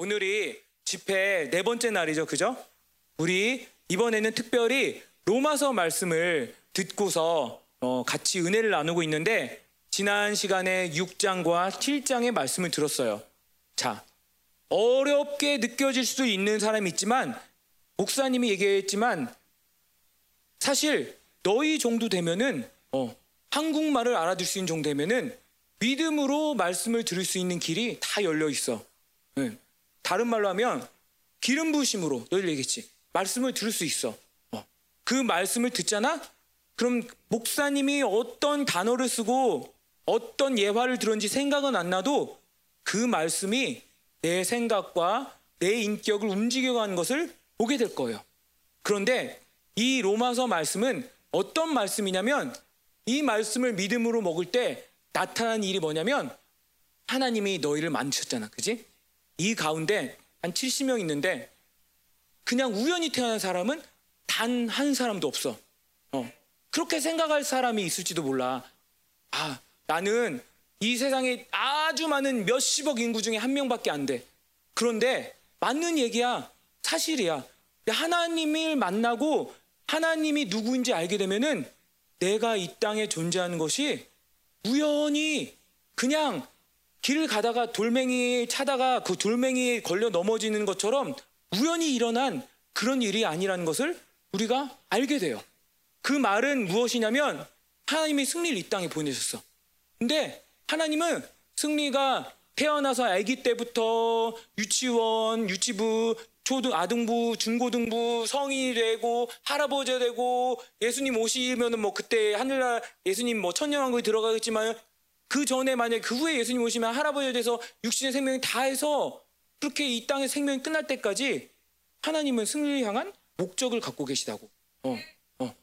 오늘이 집회 네 번째 날이죠. 그죠? 우리 이번에는 특별히 로마서 말씀을 듣고서 어, 같이 은혜를 나누고 있는데 지난 시간에 6장과 7장의 말씀을 들었어요. 자, 어렵게 느껴질 수도 있는 사람이 있지만 목사님이 얘기했지만 사실 너희 정도 되면은 어, 한국말을 알아들 수 있는 정도 되면은 믿음으로 말씀을 들을 수 있는 길이 다 열려 있어. 네. 다른 말로 하면 기름 부심으로 너희들 얘기했지. 말씀을 들을 수 있어. 어. 그 말씀을 듣잖아. 그럼 목사님이 어떤 단어를 쓰고 어떤 예화를 들었는지 생각은 안 나도 그 말씀이 내 생각과 내 인격을 움직여가는 것을 보게 될 거예요. 그런데 이 로마서 말씀은 어떤 말씀이냐면 이 말씀을 믿음으로 먹을 때 나타난 일이 뭐냐면 하나님이 너희를 만드셨잖아. 그지? 이 가운데 한 70명 있는데 그냥 우연히 태어난 사람은 단 한 사람도 없어. 어. 그렇게 생각할 사람이 있을지도 몰라. 아, 나는 이 세상에 아주 많은 몇십억 인구 중에 한 명밖에 안 돼. 그런데 맞는 얘기야. 사실이야. 하나님을 만나고 하나님이 누구인지 알게 되면은 내가 이 땅에 존재하는 것이 우연히 그냥 길을 가다가 돌멩이 차다가 그 돌멩이에 걸려 넘어지는 것처럼 우연히 일어난 그런 일이 아니라는 것을 우리가 알게 돼요. 그 말은 무엇이냐면 하나님이 승리를 이 땅에 보내셨어. 근데 하나님은 승리가 태어나서 아기 때부터 유치원, 유치부, 초등, 아등부, 중고등부, 성인이 되고 할아버지가 되고 예수님 오시면은 뭐 그때 하늘날 예수님 뭐 천년왕국에 들어가겠지만 그 전에 만약에 그 후에 예수님 오시면 할아버지에 대해서 육신의 생명이 다 해서 그렇게 이 땅의 생명이 끝날 때까지 하나님은 승리를 향한 목적을 갖고 계시다고. 어, 어.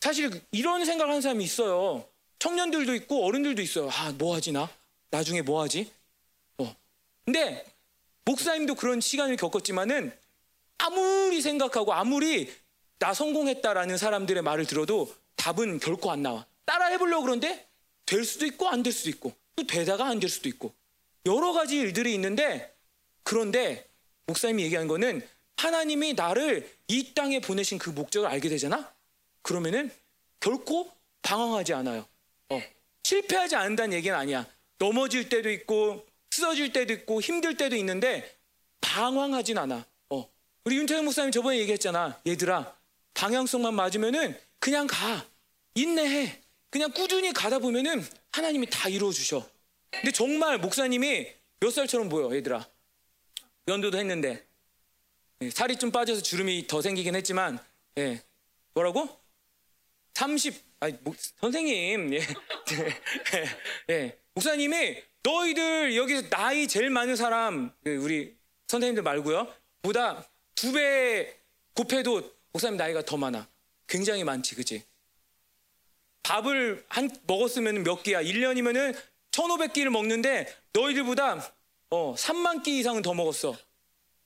사실 이런 생각을 하는 사람이 있어요. 청년들도 있고 어른들도 있어요. 아, 뭐 하지 나? 나중에 뭐 하지? 어. 근데 목사님도 그런 시간을 겪었지만은 아무리 생각하고 아무리 나 성공했다라는 사람들의 말을 들어도 답은 결코 안 나와. 따라 해보려고 그러는데 될 수도 있고 안 될 수도 있고 또 되다가 안 될 수도 있고 여러 가지 일들이 있는데 그런데 목사님이 얘기한 거는 하나님이 나를 이 땅에 보내신 그 목적을 알게 되잖아? 그러면은 결코 방황하지 않아요. 어, 실패하지 않는다는 얘기는 아니야. 넘어질 때도 있고 쓰러질 때도 있고 힘들 때도 있는데 방황하진 않아. 어. 우리 윤태영 목사님 저번에 얘기했잖아. 얘들아 방향성만 맞으면은 그냥 가. 인내해. 그냥 꾸준히 가다 보면은 하나님이 다 이루어 주셔. 근데 정말 목사님이 몇 살처럼 보여, 얘들아. 연도도 했는데 예, 살이 좀 빠져서 주름이 더 생기긴 했지만 예. 뭐라고? 30 아니 목, 선생님 예. 예. 예. 목사님이 너희들 여기서 나이 제일 많은 사람 그 우리 선생님들 말고요 보다 두 배 곱해도 목사님 나이가 더 많아 굉장히 많지 그지 밥을 한 먹었으면 몇 끼야 1년이면은 1500끼를 먹는데 너희들보다 어 3만 끼 이상은 더 먹었어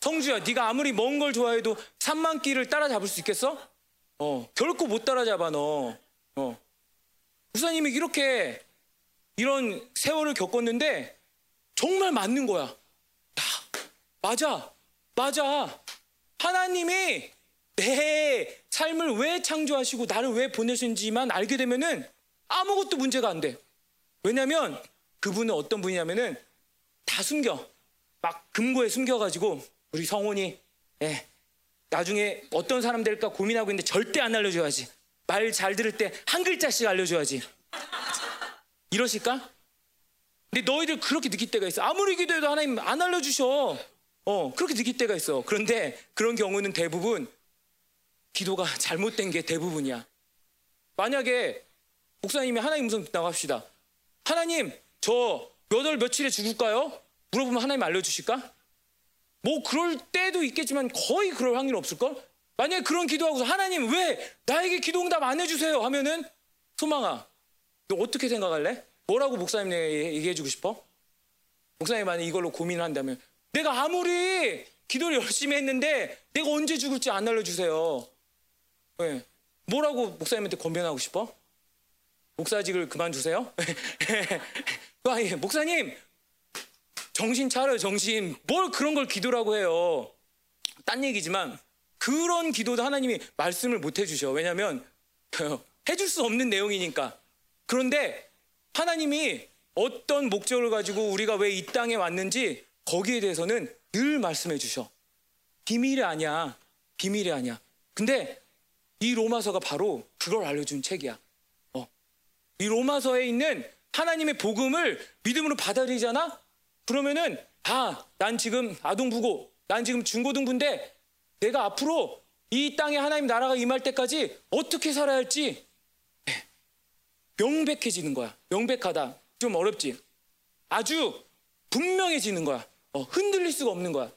성주야 네가 아무리 먹은 걸 좋아해도 3만 끼를 따라잡을 수 있겠어? 어 결코 못 따라잡아 너 어. 목사님이 이렇게 이런 세월을 겪었는데 정말 맞는 거야. 다 맞아, 맞아. 하나님이 내 삶을 왜 창조하시고 나를 왜 보내신지만 알게 되면은 아무것도 문제가 안 돼. 왜냐면 그분은 어떤 분이냐면은 다 숨겨. 막 금고에 숨겨가지고 우리 성훈이 예, 나중에 어떤 사람 될까 고민하고 있는데 절대 안 알려줘야지. 말 잘 들을 때 한 글자씩 알려줘야지. 이러실까? 근데 너희들 그렇게 느낄 때가 있어. 아무리 기도해도 하나님 안 알려주셔. 어, 그렇게 느낄 때가 있어. 그런데 그런 경우는 대부분 기도가 잘못된 게 대부분이야. 만약에 목사님이 하나님 음성 듣다고 합시다. 하나님, 저 몇 월 며칠에 죽을까요? 물어보면 하나님 알려주실까? 뭐 그럴 때도 있겠지만 거의 그럴 확률 없을걸? 만약에 그런 기도하고서 하나님 왜 나에게 기도 응답 안 해주세요? 하면은 소망아 너 어떻게 생각할래? 뭐라고 목사님 얘기해주고 싶어? 목사님 만약 이걸로 고민을 한다면 내가 아무리 기도를 열심히 했는데 내가 언제 죽을지 안 알려주세요. 네. 뭐라고 목사님한테 권변하고 싶어? 목사직을 그만두세요? 아니, 목사님! 정신 차려 정신. 뭘 그런 걸 기도라고 해요? 딴 얘기지만 그런 기도도 하나님이 말씀을 못 해주셔. 왜냐하면 해줄 수 없는 내용이니까. 그런데 하나님이 어떤 목적을 가지고 우리가 왜 이 땅에 왔는지 거기에 대해서는 늘 말씀해 주셔. 비밀이 아니야. 비밀이 아니야. 근데 이 로마서가 바로 그걸 알려준 책이야 어. 이 로마서에 있는 하나님의 복음을 믿음으로 받아들이잖아 그러면은 아, 난 지금 아동부고, 난 지금 중고등부인데 내가 앞으로 이 땅에 하나님 나라가 임할 때까지 어떻게 살아야 할지 네, 명백해지는 거야. 명백하다. 좀 어렵지. 아주 분명해지는 거야. 어, 흔들릴 수가 없는 거야.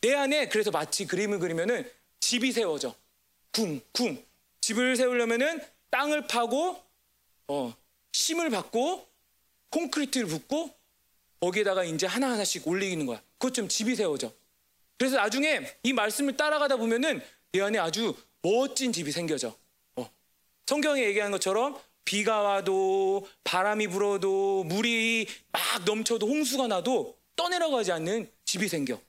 내 안에 그래서 마치 그림을 그리면은 집이 세워져. 궁, 궁. 집을 세우려면은 땅을 파고 어, 심을 받고 콘크리트를 붓고 거기에다가 이제 하나하나씩 올리는 거야. 그것 좀 집이 세워져. 그래서 나중에 이 말씀을 따라가다 보면은 내 안에 아주 멋진 집이 생겨져. 어. 성경에 얘기하는 것처럼 비가 와도 바람이 불어도 물이 막 넘쳐도 홍수가 나도 떠내려가지 않는 집이 생겨.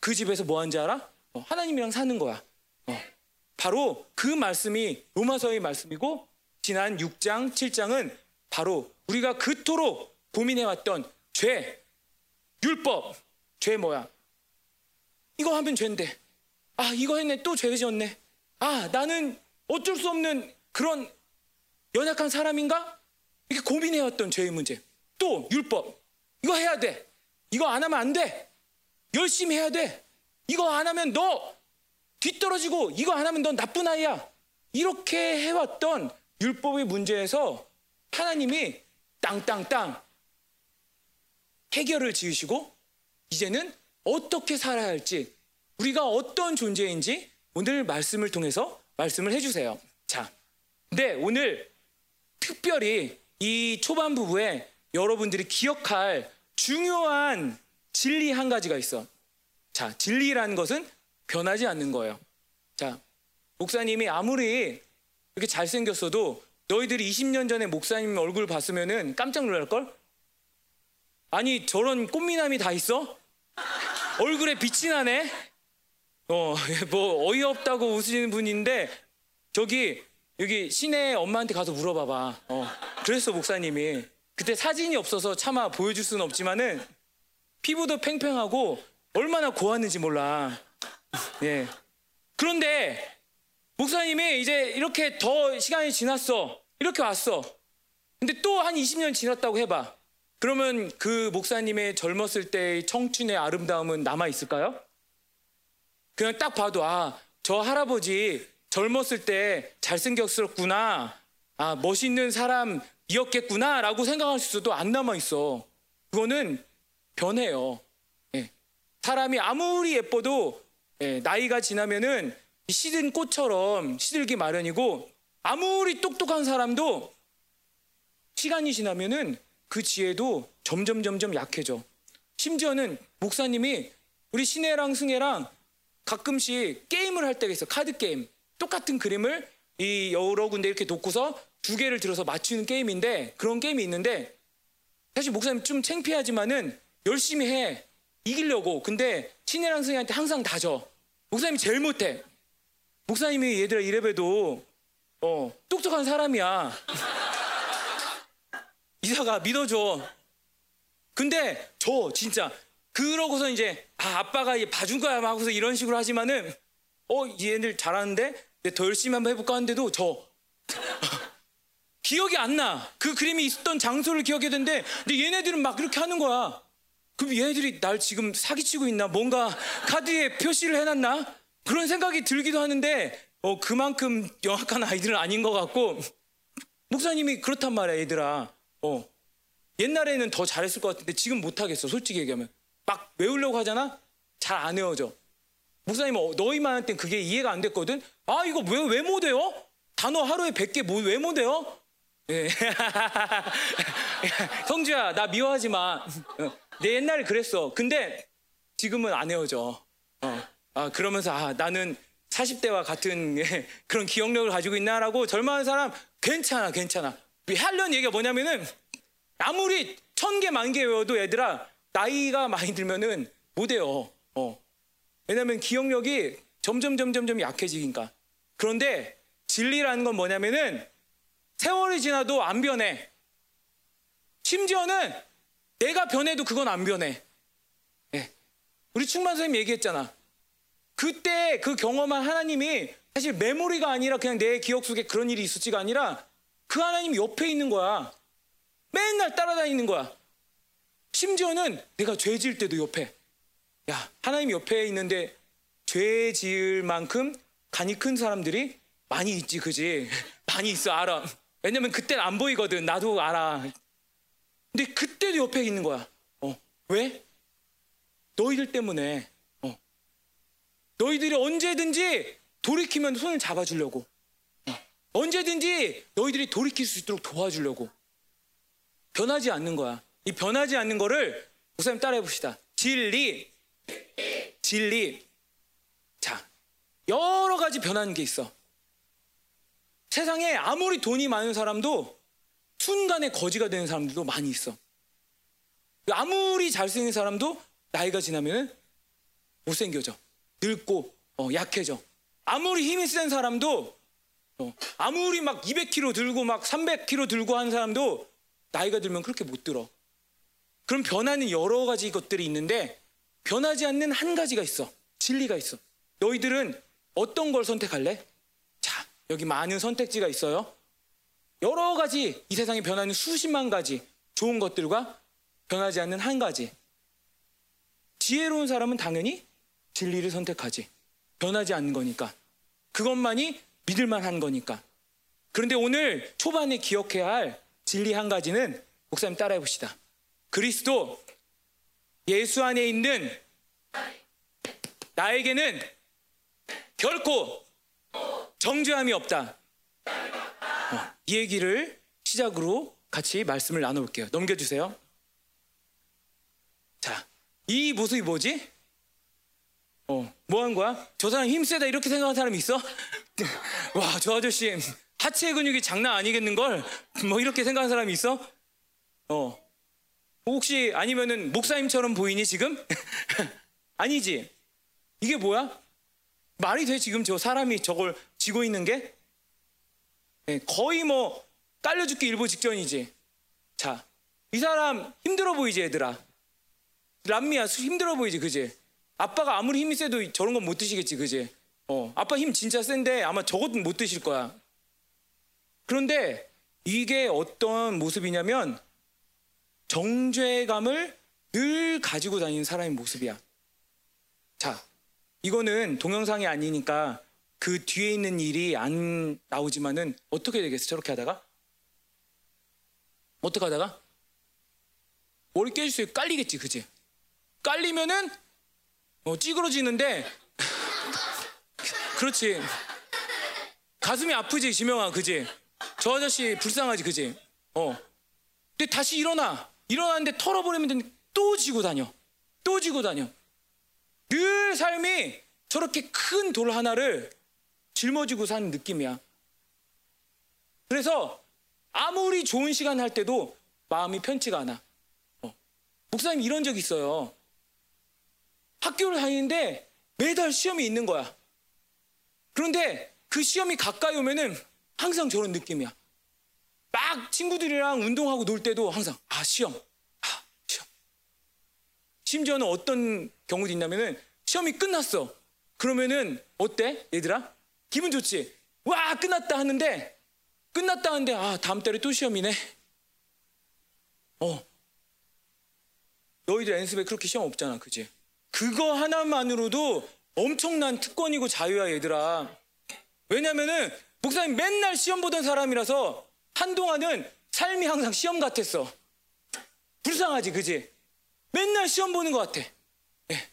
그 집에서 뭐 하는지 알아? 어, 하나님이랑 사는 거야. 어. 바로 그 말씀이 로마서의 말씀이고 지난 6장, 7장은 바로 우리가 그토록 고민해왔던 죄, 율법, 죄 뭐야? 이거 하면 죄인데. 아, 이거 했네. 또 죄 지었네. 아, 나는 어쩔 수 없는 그런 연약한 사람인가? 이렇게 고민해왔던 죄의 문제. 또 율법. 이거 해야 돼. 이거 안 하면 안 돼. 열심히 해야 돼. 이거 안 하면 너 뒤떨어지고 이거 안 하면 넌 나쁜 아이야. 이렇게 해왔던 율법의 문제에서 하나님이 땅땅땅 해결을 지으시고 이제는 어떻게 살아야 할지 우리가 어떤 존재인지 오늘 말씀을 통해서 말씀을 해주세요. 자, 근데 오늘 특별히 이 초반 부부에 여러분들이 기억할 중요한 진리 한 가지가 있어. 자, 진리라는 것은 변하지 않는 거예요. 자, 목사님이 아무리 이렇게 잘생겼어도 너희들이 20년 전에 목사님 얼굴 봤으면은 깜짝 놀랄걸? 아니 저런 꽃미남이 다 있어? 얼굴에 빛이 나네? 어, 뭐 어이없다고 웃으시는 분인데 저기 여기 시내 엄마한테 가서 물어봐봐. 어, 그랬어 목사님이. 그때 사진이 없어서 차마 보여줄 수는 없지만은 피부도 팽팽하고 얼마나 고왔는지 몰라. 예. 그런데 목사님이 이제 이렇게 더 시간이 지났어. 이렇게 왔어. 근데 또 한 20년 지났다고 해봐. 그러면 그 목사님의 젊었을 때의 청춘의 아름다움은 남아 있을까요? 그냥 딱 봐도 아, 저 할아버지 젊었을 때 잘생겼었구나. 아, 멋있는 사람이었겠구나 라고 생각할 수도 안 남아 있어. 그거는 변해요. 예. 사람이 아무리 예뻐도 예, 나이가 지나면은 시든 꽃처럼 시들기 마련이고 아무리 똑똑한 사람도 시간이 지나면은 그 지혜도 점점 점점 약해져. 심지어는 목사님이 우리 신혜랑 승혜랑 가끔씩 게임을 할 때가 있어. 카드 게임. 똑같은 그림을 이 여러 군데 이렇게 놓고서 두 개를 들어서 맞추는 게임인데 그런 게임이 있는데 사실 목사님 좀 창피하지만은 열심히 해. 이기려고. 근데 신혜랑 승혜한테 항상 다져. 목사님이 제일 못해. 목사님이 얘들아 이래봬도 어 똑똑한 사람이야. 이사가 믿어줘. 근데 저 진짜 그러고서 이제 아 아빠가 봐준 거야 하고서 이런 식으로 하지만은 어 얘들 잘하는데 더 열심히 한번 해볼까 하는데도 저 기억이 안 나. 그 그림이 있었던 장소를 기억해야 되는데 근데 얘네들은 막 그렇게 하는 거야. 그럼 얘네들이 날 지금 사기치고 있나? 뭔가 카드에 표시를 해놨나? 그런 생각이 들기도 하는데 어 그만큼 영악한 아이들은 아닌 것 같고 목사님이 그렇단 말이야 얘들아. 어. 옛날에는 더 잘했을 것 같은데 지금 못하겠어. 솔직히 얘기하면. 막 외우려고 하잖아? 잘 안 외워져. 목사님, 어, 너희만한테 그게 이해가 안 됐거든? 아, 이거 왜, 왜 못 외워? 단어 하루에 100개 뭐, 왜 못 외워? 예. 성주야, 나 미워하지 마. 어, 내 옛날에 그랬어. 근데 지금은 안 외워져. 어. 아, 그러면서, 아, 나는 40대와 같은 예, 그런 기억력을 가지고 있나라고 절망하는 사람 괜찮아, 괜찮아. 하려는 얘기가 뭐냐면은 아무리 천 개, 만 개 외워도 얘들아 나이가 많이 들면은 못 해요. 어. 왜냐면 기억력이 점점 점점 점 약해지니까. 그런데 진리라는 건 뭐냐면은 세월이 지나도 안 변해. 심지어는 내가 변해도 그건 안 변해. 예. 우리 충만 선생님 얘기했잖아. 그때 그 경험한 하나님이 사실 메모리가 아니라 그냥 내 기억 속에 그런 일이 있었지가 아니라 그 하나님 옆에 있는 거야. 맨날 따라다니는 거야. 심지어는 내가 죄 지을 때도 옆에. 야, 하나님 옆에 있는데 죄 지을 만큼 간이 큰 사람들이 많이 있지, 그지? 많이 있어, 알아. 왜냐면 그땐 안 보이거든. 나도 알아. 근데 그때도 옆에 있는 거야. 어, 왜? 너희들 때문에. 어. 너희들이 언제든지 돌이키면 손을 잡아주려고. 어. 언제든지 너희들이 돌이킬 수 있도록 도와주려고. 변하지 않는 거야. 이 변하지 않는 거를 목사님 따라해 봅시다. 진리, 진리. 자, 여러 가지 변하는 게 있어. 세상에 아무리 돈이 많은 사람도 순간에 거지가 되는 사람들도 많이 있어. 아무리 잘생긴 사람도 나이가 지나면 못생겨져. 늙고 어, 약해져. 아무리 힘이 센 사람도 어, 아무리 막 200kg 들고 막 300kg 들고 하는 사람도 나이가 들면 그렇게 못 들어. 그럼 변하는 여러 가지 것들이 있는데 변하지 않는 한 가지가 있어. 진리가 있어. 너희들은 어떤 걸 선택할래? 자, 여기 많은 선택지가 있어요. 여러 가지 이 세상에 변하는 수십만 가지 좋은 것들과 변하지 않는 한 가지. 지혜로운 사람은 당연히 진리를 선택하지. 변하지 않는 거니까. 그것만이 믿을만 한 거니까. 그런데 오늘 초반에 기억해야 할 진리 한 가지는 목사님 따라해 봅시다. 그리스도 예수 안에 있는 나에게는 결코 정죄함이 없다. 어, 이 얘기를 시작으로 같이 말씀을 나눠볼게요. 넘겨주세요. 자, 이 모습이 뭐지? 어, 뭐 한 거야? 저 사람 힘 세다 이렇게 생각하는 사람이 있어? 와, 저 아저씨 하체 근육이 장난 아니겠는걸? 뭐 이렇게 생각하는 사람이 있어? 어, 혹시 아니면은 목사님처럼 보이니 지금? 아니지. 이게 뭐야? 말이 돼 지금 저 사람이 저걸 지고 있는 게? 네, 거의 뭐 깔려 죽기 일보 직전이지. 자, 이 사람 힘들어 보이지 얘들아. 람미야 힘들어 보이지 그지? 아빠가 아무리 힘이 세도 저런 건 못 드시겠지 그지? 어, 아빠 힘 진짜 센데 아마 저것도 못 드실 거야. 그런데 이게 어떤 모습이냐면 정죄감을 늘 가지고 다니는 사람의 모습이야. 자, 이거는 동영상이 아니니까 그 뒤에 있는 일이 안 나오지만은 어떻게 되겠어? 저렇게 하다가? 어떻게 하다가? 머리 깨질 수 있고 깔리겠지, 그지? 깔리면은 어, 찌그러지는데 그렇지. 가슴이 아프지, 지명아, 그지? 저 아저씨 불쌍하지, 그지? 어. 근데 다시 일어나. 일어나는데 털어버리면 또 지고 다녀. 또 지고 다녀. 늘 삶이 저렇게 큰 돌 하나를 짊어지고 사는 느낌이야. 그래서 아무리 좋은 시간 할 때도 마음이 편치가 않아. 어. 목사님 이런 적 있어요. 학교를 다니는데 매달 시험이 있는 거야. 그런데 그 시험이 가까이 오면은 항상 저런 느낌이야. 막 친구들이랑 운동하고 놀 때도 항상 아 시험, 아 시험. 심지어는 어떤 경우도 있냐면은 시험이 끝났어. 그러면은 어때, 얘들아? 기분 좋지? 와 끝났다 하는데 끝났다 하는데 아 다음 달에 또 시험이네. 어. 너희들 연습에 그렇게 시험 없잖아, 그지? 그거 하나만으로도 엄청난 특권이고 자유야, 얘들아. 왜냐면은 목사님 맨날 시험 보던 사람이라서 한동안은 삶이 항상 시험 같았어. 불쌍하지, 그지? 맨날 시험 보는 것 같아. 네.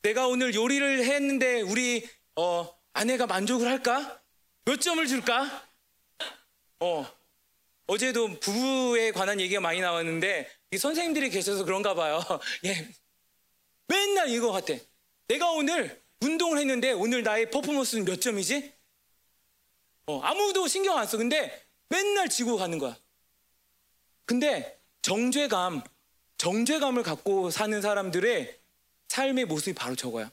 내가 오늘 요리를 했는데 우리 어, 아내가 만족을 할까? 몇 점을 줄까? 어, 어제도 부부에 관한 얘기가 많이 나왔는데 이 선생님들이 계셔서 그런가 봐요. 예. 맨날 이거 같아. 내가 오늘 운동을 했는데 오늘 나의 퍼포먼스는 몇 점이지? 어, 아무도 신경 안 써. 근데 맨날 지고 가는 거야. 근데 정죄감, 정죄감을 갖고 사는 사람들의 삶의 모습이 바로 저거야.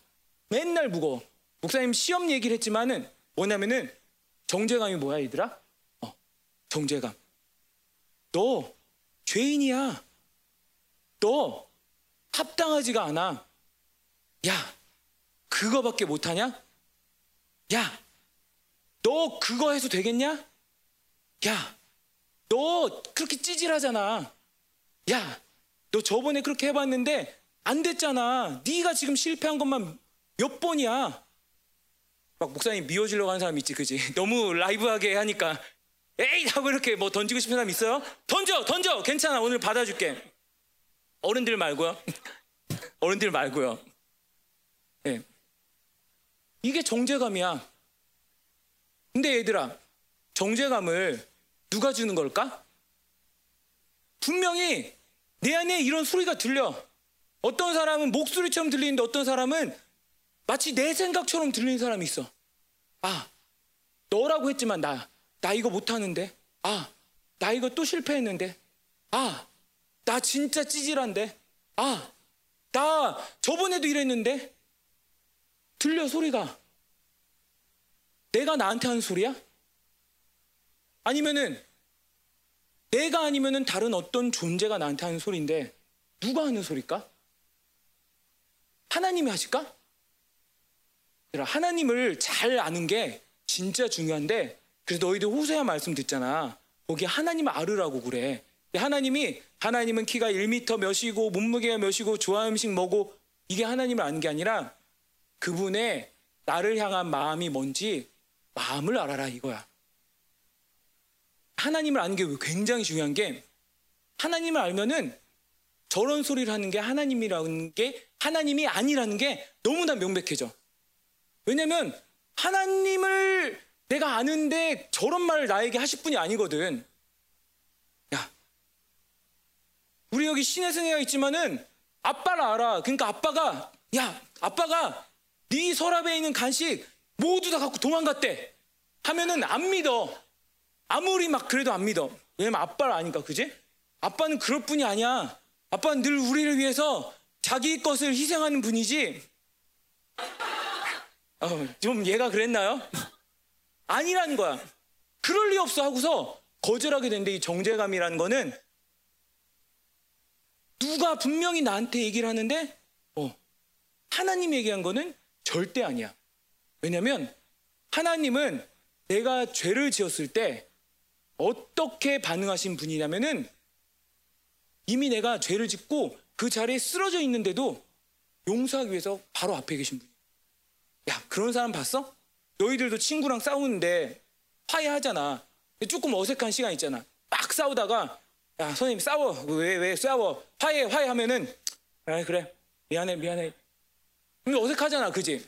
맨날 무거워. 목사님 시험 얘기를 했지만은 뭐냐면은 정죄감이 뭐야, 얘들아? 어, 정죄감. 너 죄인이야. 너 합당하지가 않아. 야, 그거밖에 못하냐? 야, 너 그거 해서 되겠냐? 야, 너 그렇게 찌질하잖아. 야, 너 저번에 그렇게 해봤는데 안 됐잖아. 네가 지금 실패한 것만 몇 번이야. 막 목사님 미워지려고 하는 사람 있지, 그지? 너무 라이브하게 하니까 에이 하고 이렇게 뭐 던지고 싶은 사람 있어요? 던져, 던져. 괜찮아. 오늘 받아줄게. 어른들 말고요. 어른들 말고요. 예. 이게 정죄감이야. 근데 얘들아, 정죄감을 누가 주는 걸까? 분명히 내 안에 이런 소리가 들려. 어떤 사람은 목소리처럼 들리는데 어떤 사람은 마치 내 생각처럼 들리는 사람이 있어. 아, 너라고 했지만 나, 나 이거 못하는데. 아, 나 이거 또 실패했는데. 아, 나 진짜 찌질한데. 아, 나 저번에도 이랬는데. 들려, 소리가. 내가 나한테 하는 소리야? 아니면은 내가 아니면은 다른 어떤 존재가 나한테 하는 소리인데 누가 하는 소리일까? 하나님이 하실까? 하나님을 잘 아는 게 진짜 중요한데 그래서 너희들 호세아 말씀 듣잖아. 거기 하나님을 알으라고 그래. 하나님이 하나님은 키가 1m 몇이고 몸무게가 몇이고 좋아하는 음식 뭐고 이게 하나님을 아는 게 아니라 그분의 나를 향한 마음이 뭔지 마음을 알아라 이거야. 하나님을 아는 게 굉장히 중요한 게 하나님을 알면은 저런 소리를 하는 게 하나님이라는 게 하나님이 아니라는 게 너무나 명백해져. 왜냐면 하나님을 내가 아는데 저런 말을 나에게 하실 분이 아니거든. 야, 우리 여기 신의 승혜가 있지만은 아빠를 알아. 그러니까 아빠가 야, 아빠가 네 서랍에 있는 간식 모두 다 갖고 도망갔대. 하면은 안 믿어. 아무리 막 그래도 안 믿어. 왜냐면 아빠를 아니까, 그지? 아빠는 그럴 뿐이 아니야. 아빠는 늘 우리를 위해서 자기 것을 희생하는 분이지. 어, 좀 얘가 그랬나요? 아니라는 거야. 그럴 리 없어 하고서 거절하게 되는데 이 정죄감이라는 거는 누가 분명히 나한테 얘기를 하는데 어, 하나님 얘기한 거는 절대 아니야. 왜냐면 하나님은 내가 죄를 지었을 때 어떻게 반응하신 분이냐면은 이미 내가 죄를 짓고 그 자리에 쓰러져 있는데도 용서하기 위해서 바로 앞에 계신 분이 야. 야, 그런 사람 봤어? 너희들도 친구랑 싸우는데 화해하잖아. 조금 어색한 시간 있잖아. 막 싸우다가 야, 선생님 싸워. 왜, 왜 싸워? 화해, 화해 하면은 아, 그래. 미안해, 미안해. 근데 어색하잖아. 그지?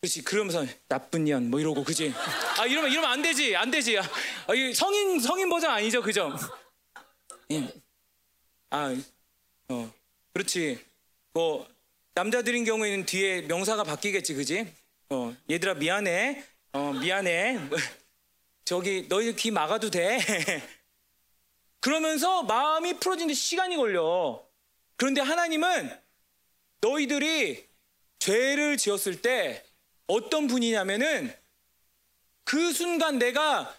그렇지. 그러면서 나쁜 년 뭐 이러고 그지? 아 이러면 이러면 안 되지. 안 되지. 아, 이 성인 성인 버전 아니죠, 그죠? 예. 아, 어, 그렇지. 뭐 남자들인 경우에는 뒤에 명사가 바뀌겠지, 그지? 어, 얘들아 미안해. 어, 미안해. 저기 너희 귀 막아도 돼. 그러면서 마음이 풀어지는데 시간이 걸려. 그런데 하나님은 너희들이 죄를 지었을 때 어떤 분이냐면은 그 순간 내가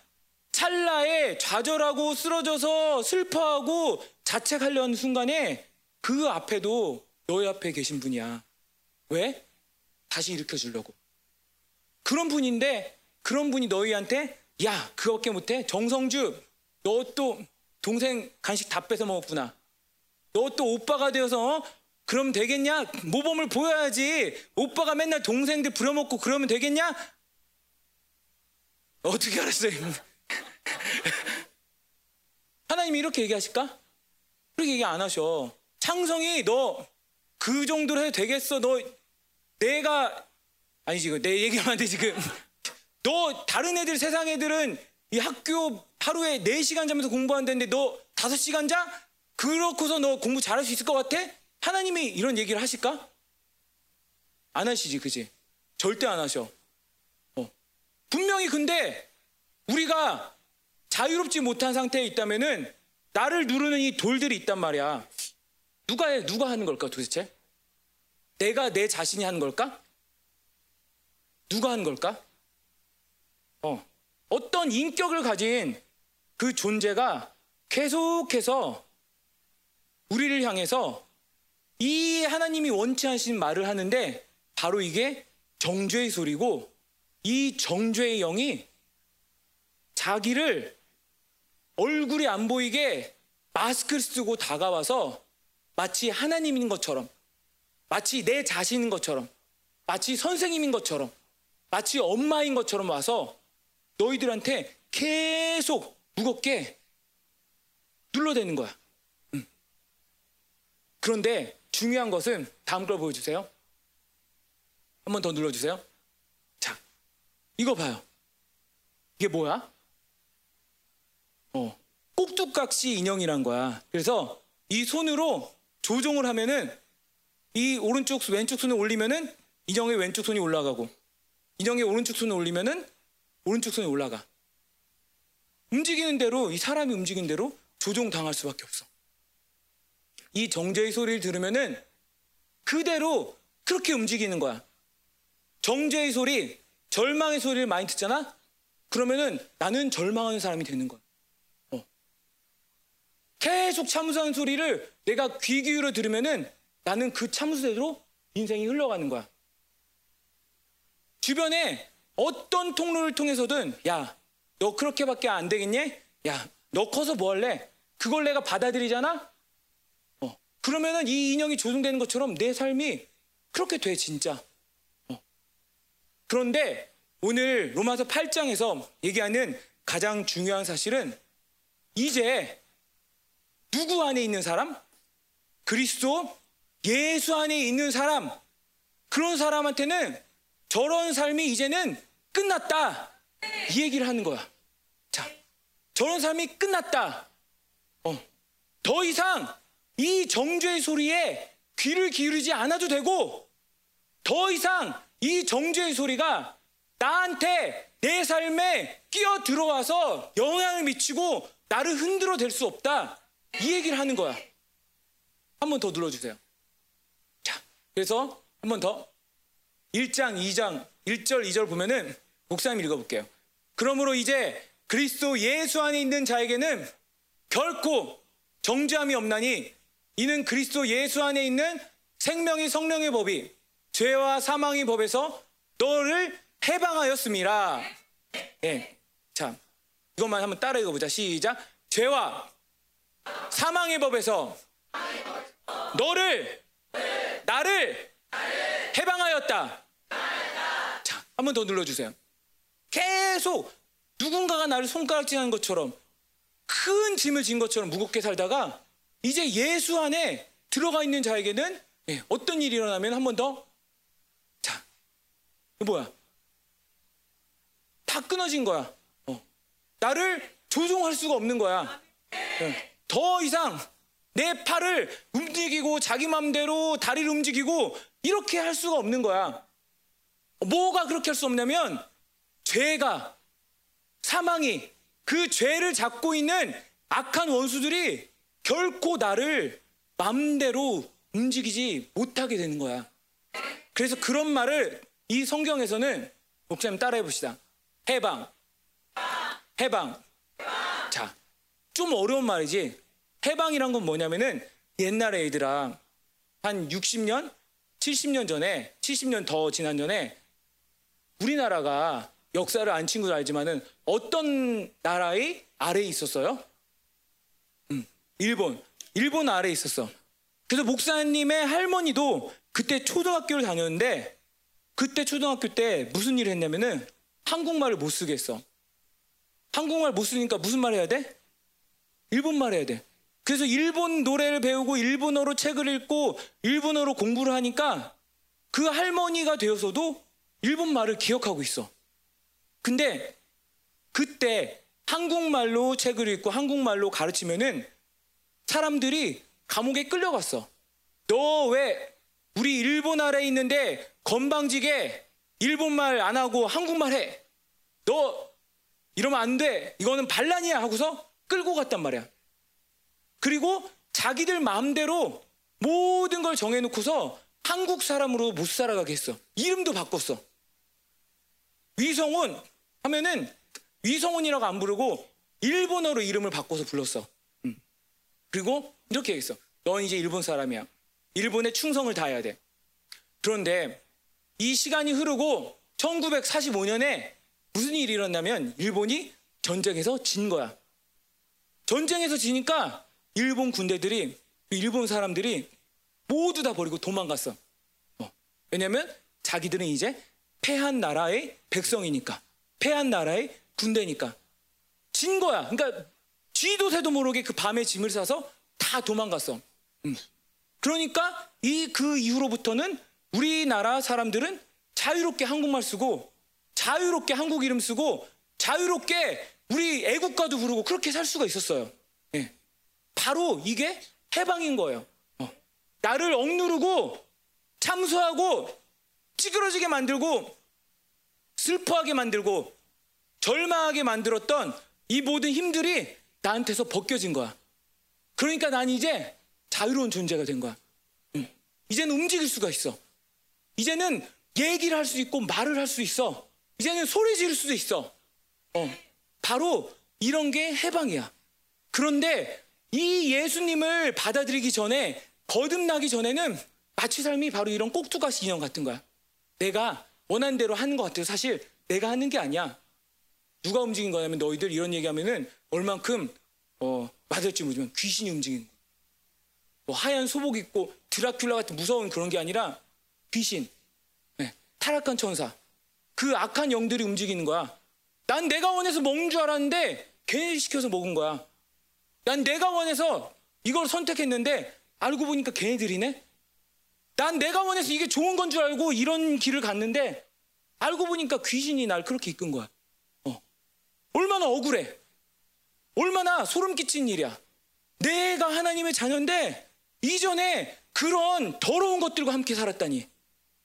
찰나에 좌절하고 쓰러져서 슬퍼하고 자책하려는 순간에 그 앞에도 너희 앞에 계신 분이야. 왜? 다시 일으켜 주려고. 그런 분인데 그런 분이 너희한테 야 그거밖에 못해 정성주 너 또 동생 간식 다 뺏어 먹었구나. 너 또 오빠가 되어서 어? 그럼 되겠냐? 모범을 보여야지. 오빠가 맨날 동생들 부려먹고 그러면 되겠냐? 어떻게 알았어요? 하나님이 이렇게 얘기하실까? 그렇게 얘기 안 하셔. 창성이 너 그 정도로 해도 되겠어? 너 내가 아니 지금 내 얘기하면 안 돼 지금. 너 다른 애들 세상 애들은 이 학교 하루에 4시간 자면서 공부한다는데 너 5시간 자? 그렇고서 너 공부 잘할 수 있을 것 같아? 하나님이 이런 얘기를 하실까? 안 하시지, 그지? 절대 안 하셔. 어. 분명히 근데 우리가 자유롭지 못한 상태에 있다면은 나를 누르는 이 돌들이 있단 말이야. 누가 해? 누가 하는 걸까 도대체? 내가 내 자신이 하는 걸까? 누가 하는 걸까? 어, 어떤 인격을 가진 그 존재가 계속해서 우리를 향해서 이 하나님이 원치 않으신 말을 하는데 바로 이게 정죄의 소리고 이 정죄의 영이 자기를 얼굴이 안 보이게 마스크를 쓰고 다가와서 마치 하나님인 것처럼 마치 내 자신인 것처럼 마치 선생님인 것처럼 마치 엄마인 것처럼 와서 너희들한테 계속 무겁게 눌러대는 거야. 음. 그런데 중요한 것은 다음 걸 보여주세요. 한 번 더 눌러주세요. 자, 이거 봐요. 이게 뭐야? 어, 꼭두각시 인형이란 거야. 그래서 이 손으로 조종을 하면은 이 오른쪽 왼쪽 손을 올리면은 인형의 왼쪽 손이 올라가고 인형의 오른쪽 손을 올리면은 오른쪽 손이 올라가. 움직이는 대로 이 사람이 움직이는 대로 조종 당할 수밖에 없어. 이 정죄의 소리를 들으면은 그대로 그렇게 움직이는 거야. 정죄의 소리, 절망의 소리를 많이 듣잖아? 그러면은 나는 절망하는 사람이 되는 거야. 어. 계속 참수하는 소리를 내가 귀 기울여 들으면은 나는 그 참수대로 인생이 흘러가는 거야. 주변에 어떤 통로를 통해서든 야, 너 그렇게밖에 안 되겠니? 야, 너 커서 뭐 할래? 그걸 내가 받아들이잖아? 어. 그러면은 이 인형이 조종되는 것처럼 내 삶이 그렇게 돼, 진짜. 어. 그런데 오늘 로마서 8장에서 얘기하는 가장 중요한 사실은 이제 누구 안에 있는 사람? 그리스도 예수 안에 있는 사람. 그런 사람한테는 저런 삶이 이제는 끝났다. 이 얘기를 하는 거야. 자, 저런 삶이 끝났다. 어, 더 이상 이 정죄의 소리에 귀를 기울이지 않아도 되고, 더 이상 이 정죄의 소리가 나한테 내 삶에 끼어 들어와서 영향을 미치고 나를 흔들어 댈 수 없다. 이 얘기를 하는 거야. 한 번 더 눌러주세요. 자, 그래서 한 번 더. 1장, 2장, 1절, 2절 보면은 목사님 읽어볼게요. 그러므로 이제 그리스도 예수 안에 있는 자에게는 결코 정죄함이 없나니 이는 그리스도 예수 안에 있는 생명의 성령의 법이 죄와 사망의 법에서 너를 해방하였습니다. 예. 자, 이것만 한번 따라 읽어보자. 시작. 죄와 사망의 법에서 너를 나를 해방하였다. 자, 한 번 더 눌러주세요. 계속 누군가가 나를 손가락질하는 것처럼 큰 짐을 진 것처럼 무겁게 살다가 이제 예수 안에 들어가 있는 자에게는 예, 어떤 일이 일어나면 한 번 더 자, 뭐야? 다 끊어진 거야. 어. 나를 조종할 수가 없는 거야. 예. 더 이상 내 팔을 움직이고 자기 맘대로 다리를 움직이고 이렇게 할 수가 없는 거야. 뭐가 그렇게 할 수 없냐면 죄가 사망이 그 죄를 잡고 있는 악한 원수들이 결코 나를 맘대로 움직이지 못하게 되는 거야. 그래서 그런 말을 이 성경에서는 목사님 따라해 봅시다. 해방. 해방. 자, 좀 어려운 말이지. 해방이란 건 뭐냐면은 옛날에 애들아 한 60년, 70년 전에, 70년 더 지난 전에 우리나라가 역사를 안 친구도 알지만은 어떤 나라의 아래에 있었어요? 음, 일본. 일본 아래에 있었어. 그래서 목사님의 할머니도 그때 초등학교를 다녔는데 그때 초등학교 때 무슨 일을 했냐면은 한국말을 못 쓰겠어. 한국말 못 쓰니까 무슨 말 해야 돼? 일본말 해야 돼. 그래서 일본 노래를 배우고 일본어로 책을 읽고 일본어로 공부를 하니까 그 할머니가 되어서도 일본말을 기억하고 있어. 근데 그때 한국말로 책을 읽고 한국말로 가르치면은 사람들이 감옥에 끌려갔어. 너 왜 우리 일본 아래에 있는데 건방지게 일본말 안 하고 한국말 해? 너 이러면 안 돼. 이거는 반란이야 하고서 끌고 갔단 말이야. 그리고 자기들 마음대로 모든 걸 정해놓고서 한국 사람으로 못 살아가게 했어. 이름도 바꿨어. 위성훈 하면은 위성훈이라고 안 부르고 일본어로 이름을 바꿔서 불렀어. 음. 그리고 이렇게 했어. 넌 이제 일본 사람이야. 일본에 충성을 다해야 돼. 그런데 이 시간이 흐르고 1945년에 무슨 일이 일어났냐면 일본이 전쟁에서 진 거야. 전쟁에서 지니까 일본 군대들이 일본 사람들이 모두 다 버리고 도망갔어. 어. 왜냐면 자기들은 이제 패한 나라의 백성이니까 패한 나라의 군대니까 진 거야. 그러니까 쥐도 새도 모르게 그 밤에 짐을 싸서 다 도망갔어. 음. 그러니까 이 그 이후로부터는 우리나라 사람들은 자유롭게 한국말 쓰고 자유롭게 한국 이름 쓰고 자유롭게 우리 애국가도 부르고 그렇게 살 수가 있었어요. 예. 바로 이게 해방인 거예요. 어. 나를 억누르고 참소하고 찌그러지게 만들고 슬퍼하게 만들고 절망하게 만들었던 이 모든 힘들이 나한테서 벗겨진 거야. 그러니까 난 이제 자유로운 존재가 된 거야. 응. 이제는 움직일 수가 있어. 이제는 얘기를 할 수 있고 말을 할 수 있어. 이제는 소리 지를 수도 있어. 어. 바로 이런 게 해방이야. 그런데 이 예수님을 받아들이기 전에 거듭나기 전에는 마치 삶이 바로 이런 꼭두가시 인형 같은 거야. 내가 원하는 대로 하는 것 같아요. 사실 내가 하는 게 아니야. 누가 움직인 거냐면 너희들 이런 얘기하면은 얼만큼 어, 맞을지 모르지만 귀신이 움직인 거야. 뭐 하얀 소복 입고 드라큘라 같은 무서운 그런 게 아니라 귀신, 네, 타락한 천사, 그 악한 영들이 움직이는 거야. 난 내가 원해서 먹는 줄 알았는데 괜히 시켜서 먹은 거야. 난 내가 원해서 이걸 선택했는데 알고 보니까 걔네들이네. 난 내가 원해서 이게 좋은 건 줄 알고 이런 길을 갔는데 알고 보니까 귀신이 날 그렇게 이끈 거야. 어. 얼마나 억울해. 얼마나 소름 끼친 일이야. 내가 하나님의 자녀인데 이전에 그런 더러운 것들과 함께 살았다니.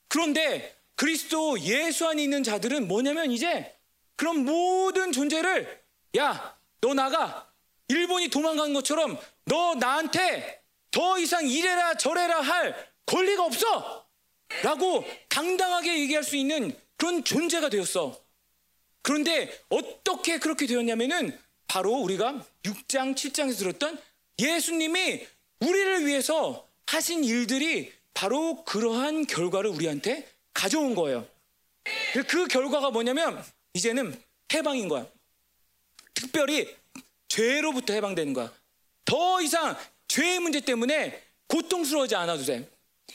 그런데 그리스도 예수 안에 있는 자들은 뭐냐면 이제 그런 모든 존재를 야, 너 나가. 일본이 도망간 것처럼 너 나한테 더 이상 이래라 저래라 할 권리가 없어! 라고 당당하게 얘기할 수 있는 그런 존재가 되었어. 그런데 어떻게 그렇게 되었냐면은 바로 우리가 6장, 7장에서 들었던 예수님이 우리를 위해서 하신 일들이 바로 그러한 결과를 우리한테 가져온 거예요. 그 결과가 뭐냐면 이제는 해방인 거야. 특별히 죄로부터 해방되는 거야. 더 이상 죄의 문제 때문에 고통스러워하지 않아도 돼.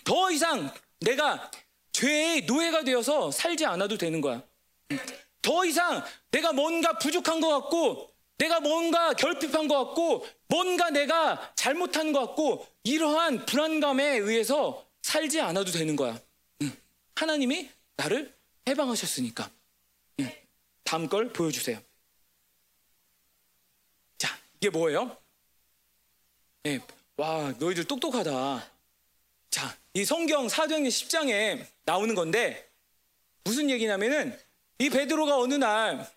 더 이상 내가 죄의 노예가 되어서 살지 않아도 되는 거야. 더 이상 내가 뭔가 부족한 것 같고, 내가 뭔가 결핍한 것 같고, 뭔가 내가 잘못한 것 같고, 이러한 불안감에 의해서 살지 않아도 되는 거야. 하나님이 나를 해방하셨으니까. 다음 걸 보여주세요. 자, 이게 뭐예요? 네, 와, 너희들 똑똑하다. 자, 이 성경 사도행전 10장에 나오는 건데 무슨 얘기냐면은 이 베드로가 어느 날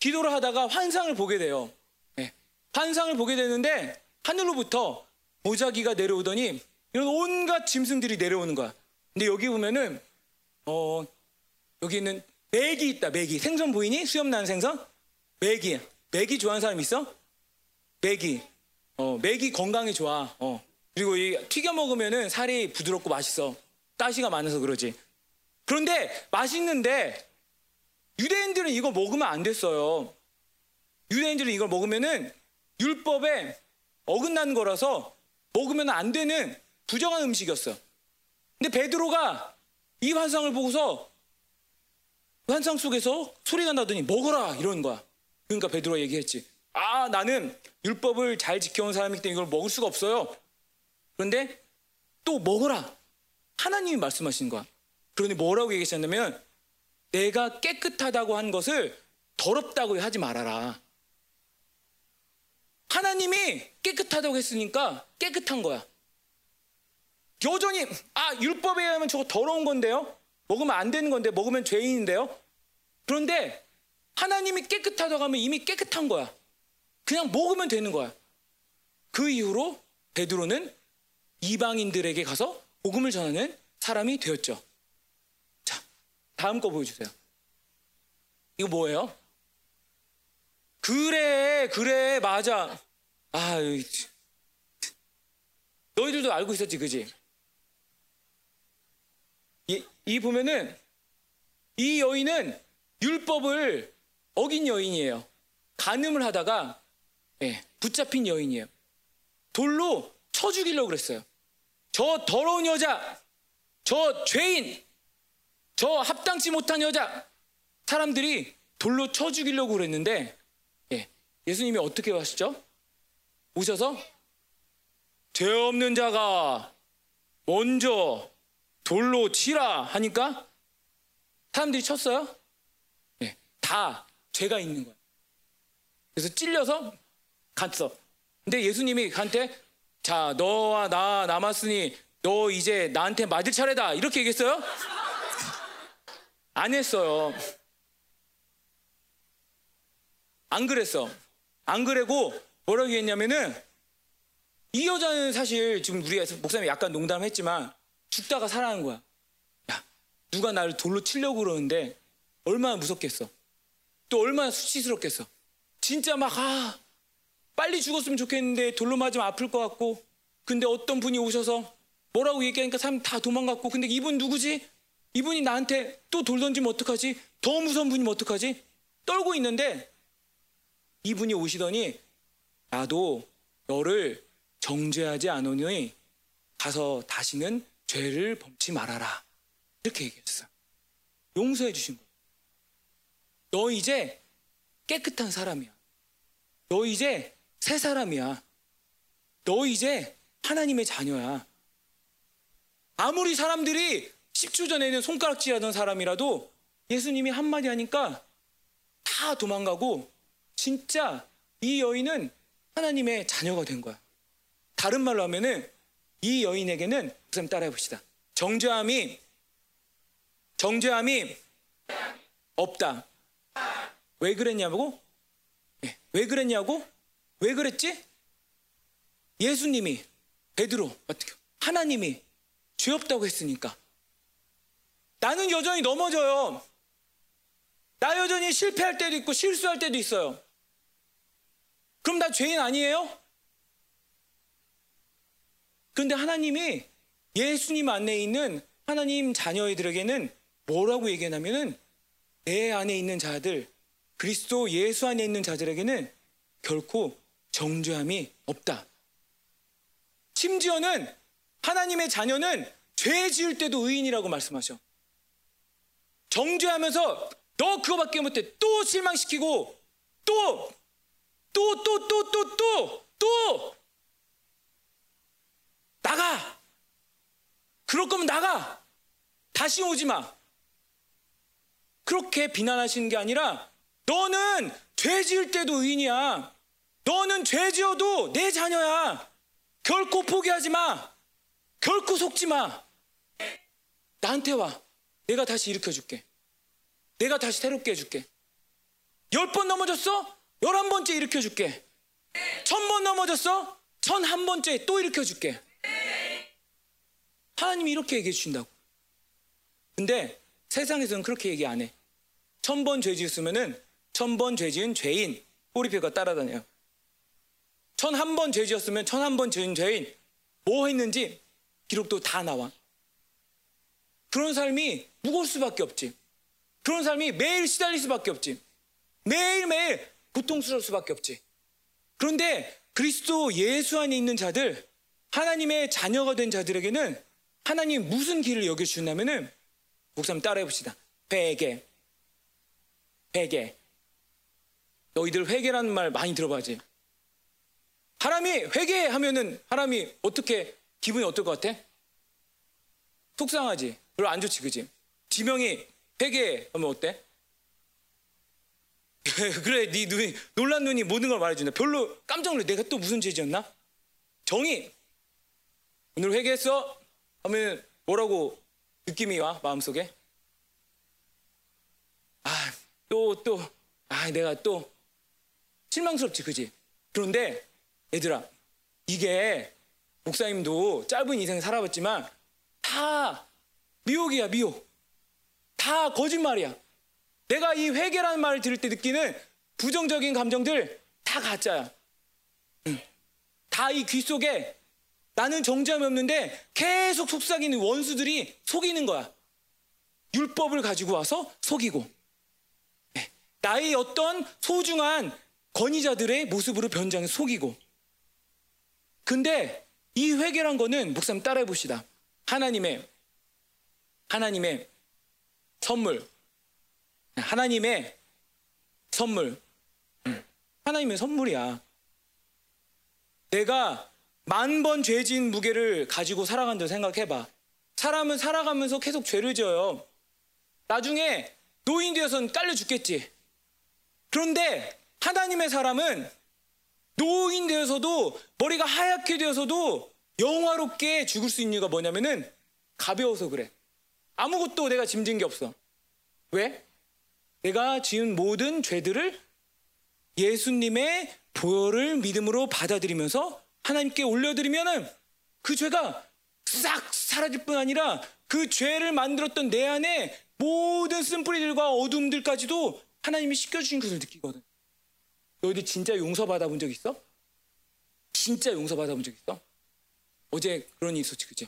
기도를 하다가 환상을 보게 돼요. 네. 환상을 보게 되는데 하늘로부터 모자기가 내려오더니 이런 온갖 짐승들이 내려오는 거야. 근데 여기 보면은 어 여기는 맥이 있다. 맥이 생선 보이니? 수염 나는 생선? 맥이 맥이 좋아하는 사람 있어? 맥이 어 맥이 건강에 좋아. 어 그리고 이 튀겨 먹으면은 살이 부드럽고 맛있어. 가시가 많아서 그러지. 그런데 맛있는데 유대인들은 이거 먹으면 안 됐어요. 유대인들은 이걸 먹으면은 율법에 어긋난 거라서 먹으면 안 되는 부정한 음식이었어. 근데 베드로가 이 환상을 보고서 환상 속에서 소리가 나더니 먹어라 이러는 거야. 그러니까 베드로가 얘기했지. 아 나는 율법을 잘 지켜온 사람이기 때문에 이걸 먹을 수가 없어요. 그런데 또 먹어라. 하나님이 말씀하신 거야. 그러니 뭐라고 얘기하셨냐면 내가 깨끗하다고 한 것을 더럽다고 하지 말아라. 하나님이 깨끗하다고 했으니까 깨끗한 거야. 여전히 아 율법에 의하면 저거 더러운 건데요. 먹으면 안 되는 건데 먹으면 죄인인데요. 그런데 하나님이 깨끗하다고 하면 이미 깨끗한 거야. 그냥 먹으면 되는 거야. 그 이후로 베드로는 이방인들에게 가서 복음을 전하는 사람이 되었죠. 자, 다음 거 보여주세요. 이거 뭐예요? 그래, 그래, 맞아. 아, 너희들도 알고 있었지, 그지? 이, 이 보면은 이 여인은 율법을 어긴 여인이에요. 간음을 하다가 예, 붙잡힌 여인이에요. 돌로 쳐 죽이려고 그랬어요. 저 더러운 여자, 저 죄인, 저 합당치 못한 여자, 사람들이 돌로 쳐 죽이려고 그랬는데 예, 예수님이 어떻게 하시죠? 오셔서 죄 없는 자가 먼저 돌로 치라 하니까 사람들이 쳤어요. 예, 다 죄가 있는 거예요. 그래서 찔려서 갔어. 근데 예수님이 한테 자 너와 나 남았으니 너 이제 나한테 맞을 차례다 이렇게 얘기했어요? 안 했어요. 안 그랬어. 안 그래고 뭐라고 얘기했냐면은 이 여자는 사실 지금 우리가 목사님이 약간 농담했지만 죽다가 살아난 거야. 야, 누가 나를 돌로 치려고 그러는데 얼마나 무섭겠어. 또 얼마나 수치스럽겠어. 진짜 막, 아, 빨리 죽었으면 좋겠는데 돌로 맞으면 아플 것 같고. 근데 어떤 분이 오셔서 뭐라고 얘기하니까 사람 다 도망갔고. 근데 이분 누구지? 이분이 나한테 또 돌 던지면 어떡하지? 더 무서운 분이면 어떡하지? 떨고 있는데 이분이 오시더니 나도 너를 정죄하지 않으니 가서 다시는 죄를 범치 말아라. 이렇게 얘기했어. 용서해 주신 거예요. 너 이제 깨끗한 사람이야. 너 이제 새 사람이야. 너 이제 하나님의 자녀야. 아무리 사람들이 10초 전에는 손가락질 하던 사람이라도 예수님이 한마디 하니까 다 도망가고 진짜 이 여인은 하나님의 자녀가 된 거야. 다른 말로 하면은 이 여인에게는 선생님 따라해 봅시다. 정죄함이 정죄함이 없다. 왜 그랬냐고? 네. 왜 그랬냐고? 왜 그랬지? 예수님이 베드로 어떻게 하나님이 죄 없다고 했으니까 나는 여전히 넘어져요. 나 여전히 실패할 때도 있고 실수할 때도 있어요. 그럼 나 죄인 아니에요? 그런데 하나님이 예수님 안에 있는 하나님 자녀들에게는 뭐라고 얘기하냐면은 내 안에 있는 자들, 그리스도 예수 안에 있는 자들에게는 결코 정죄함이 없다. 심지어는 하나님의 자녀는 죄 지을 때도 의인이라고 말씀하셔. 정죄하면서 너 그거밖에 못해. 또 실망시키고 또, 또, 또, 또, 또, 또, 또, 나가! 그럴 거면 나가! 다시 오지 마! 그렇게 비난하시는 게 아니라 너는 죄 지을 때도 의인이야. 너는 죄 지어도 내 자녀야. 결코 포기하지 마. 결코 속지 마. 나한테 와. 내가 다시 일으켜 줄게. 내가 다시 새롭게 해줄게. 열 번 넘어졌어? 열한 번째 일으켜 줄게. 천 번 넘어졌어? 천 한 번째 또 일으켜 줄게. 하나님이 이렇게 얘기해 주신다고. 근데 세상에서는 그렇게 얘기 안 해. 천번 죄 지었으면은 천번 죄 지은 죄인 꼬리표가 따라다녀요. 천한 번 죄 지었으면 천한 번 지은 죄인 뭐 했는지 기록도 다 나와. 그런 삶이 무거울 수밖에 없지. 그런 삶이 매일 시달릴 수밖에 없지. 매일매일 고통스러울 수밖에 없지. 그런데 그리스도 예수 안에 있는 자들, 하나님의 자녀가 된 자들에게는 하나님 무슨 길을 여겨주셨냐면은 목사님 따라 해 봅시다. 회개. 회개. 너희들 회개라는 말 많이 들어봐지. 하람이 회개하면은 하람이 어떻게 기분이 어떨 것 같아? 속상하지. 별로 안 좋지, 그지? 지명이 회개 하면 어때? 그래, 네 눈이 놀란 눈이 모든 걸 말해준다. 별로 깜짝 놀래. 내가 또 무슨 죄 지었나? 정이 오늘 회개했어? 하면 뭐라고 느낌이 와 마음속에? 아, 또 또, 아, 내가 또 실망스럽지, 그지? 그런데 얘들아, 이게 목사님도 짧은 인생 살아봤지만 다 미혹이야, 미혹. 다 거짓말이야. 내가 이 회개라는 말을 들을 때 느끼는 부정적인 감정들 다 가짜야. 다 이 귀 속에 나는 정죄함이 없는데 계속 속삭이는 원수들이 속이는 거야. 율법을 가지고 와서 속이고 네. 나의 어떤 소중한 권위자들의 모습으로 변장해 속이고 근데 이 회개란 거는 목사님 따라해 봅시다. 하나님의 하나님의 선물 하나님의 선물 음. 하나님의 선물이야. 내가 만 번 죄진 무게를 가지고 살아간다고 생각해봐. 사람은 살아가면서 계속 죄를 지어요. 나중에 노인 되어서는 깔려 죽겠지. 그런데 하나님의 사람은 노인 되어서도 머리가 하얗게 되어서도 영화롭게 죽을 수 있는 이유가 뭐냐면은 가벼워서 그래. 아무것도 내가 짐진 게 없어. 왜? 내가 지은 모든 죄들을 예수님의 보혈을 믿음으로 받아들이면서 하나님께 올려드리면은 그 죄가 싹 사라질 뿐 아니라 그 죄를 만들었던 내 안에 모든 쓴뿌리들과 어둠들까지도 하나님이 씻겨주신 것을 느끼거든. 너희들 진짜 용서받아 본 적 있어? 진짜 용서받아 본 적 있어? 어제 그런 일이 있었지, 그죠?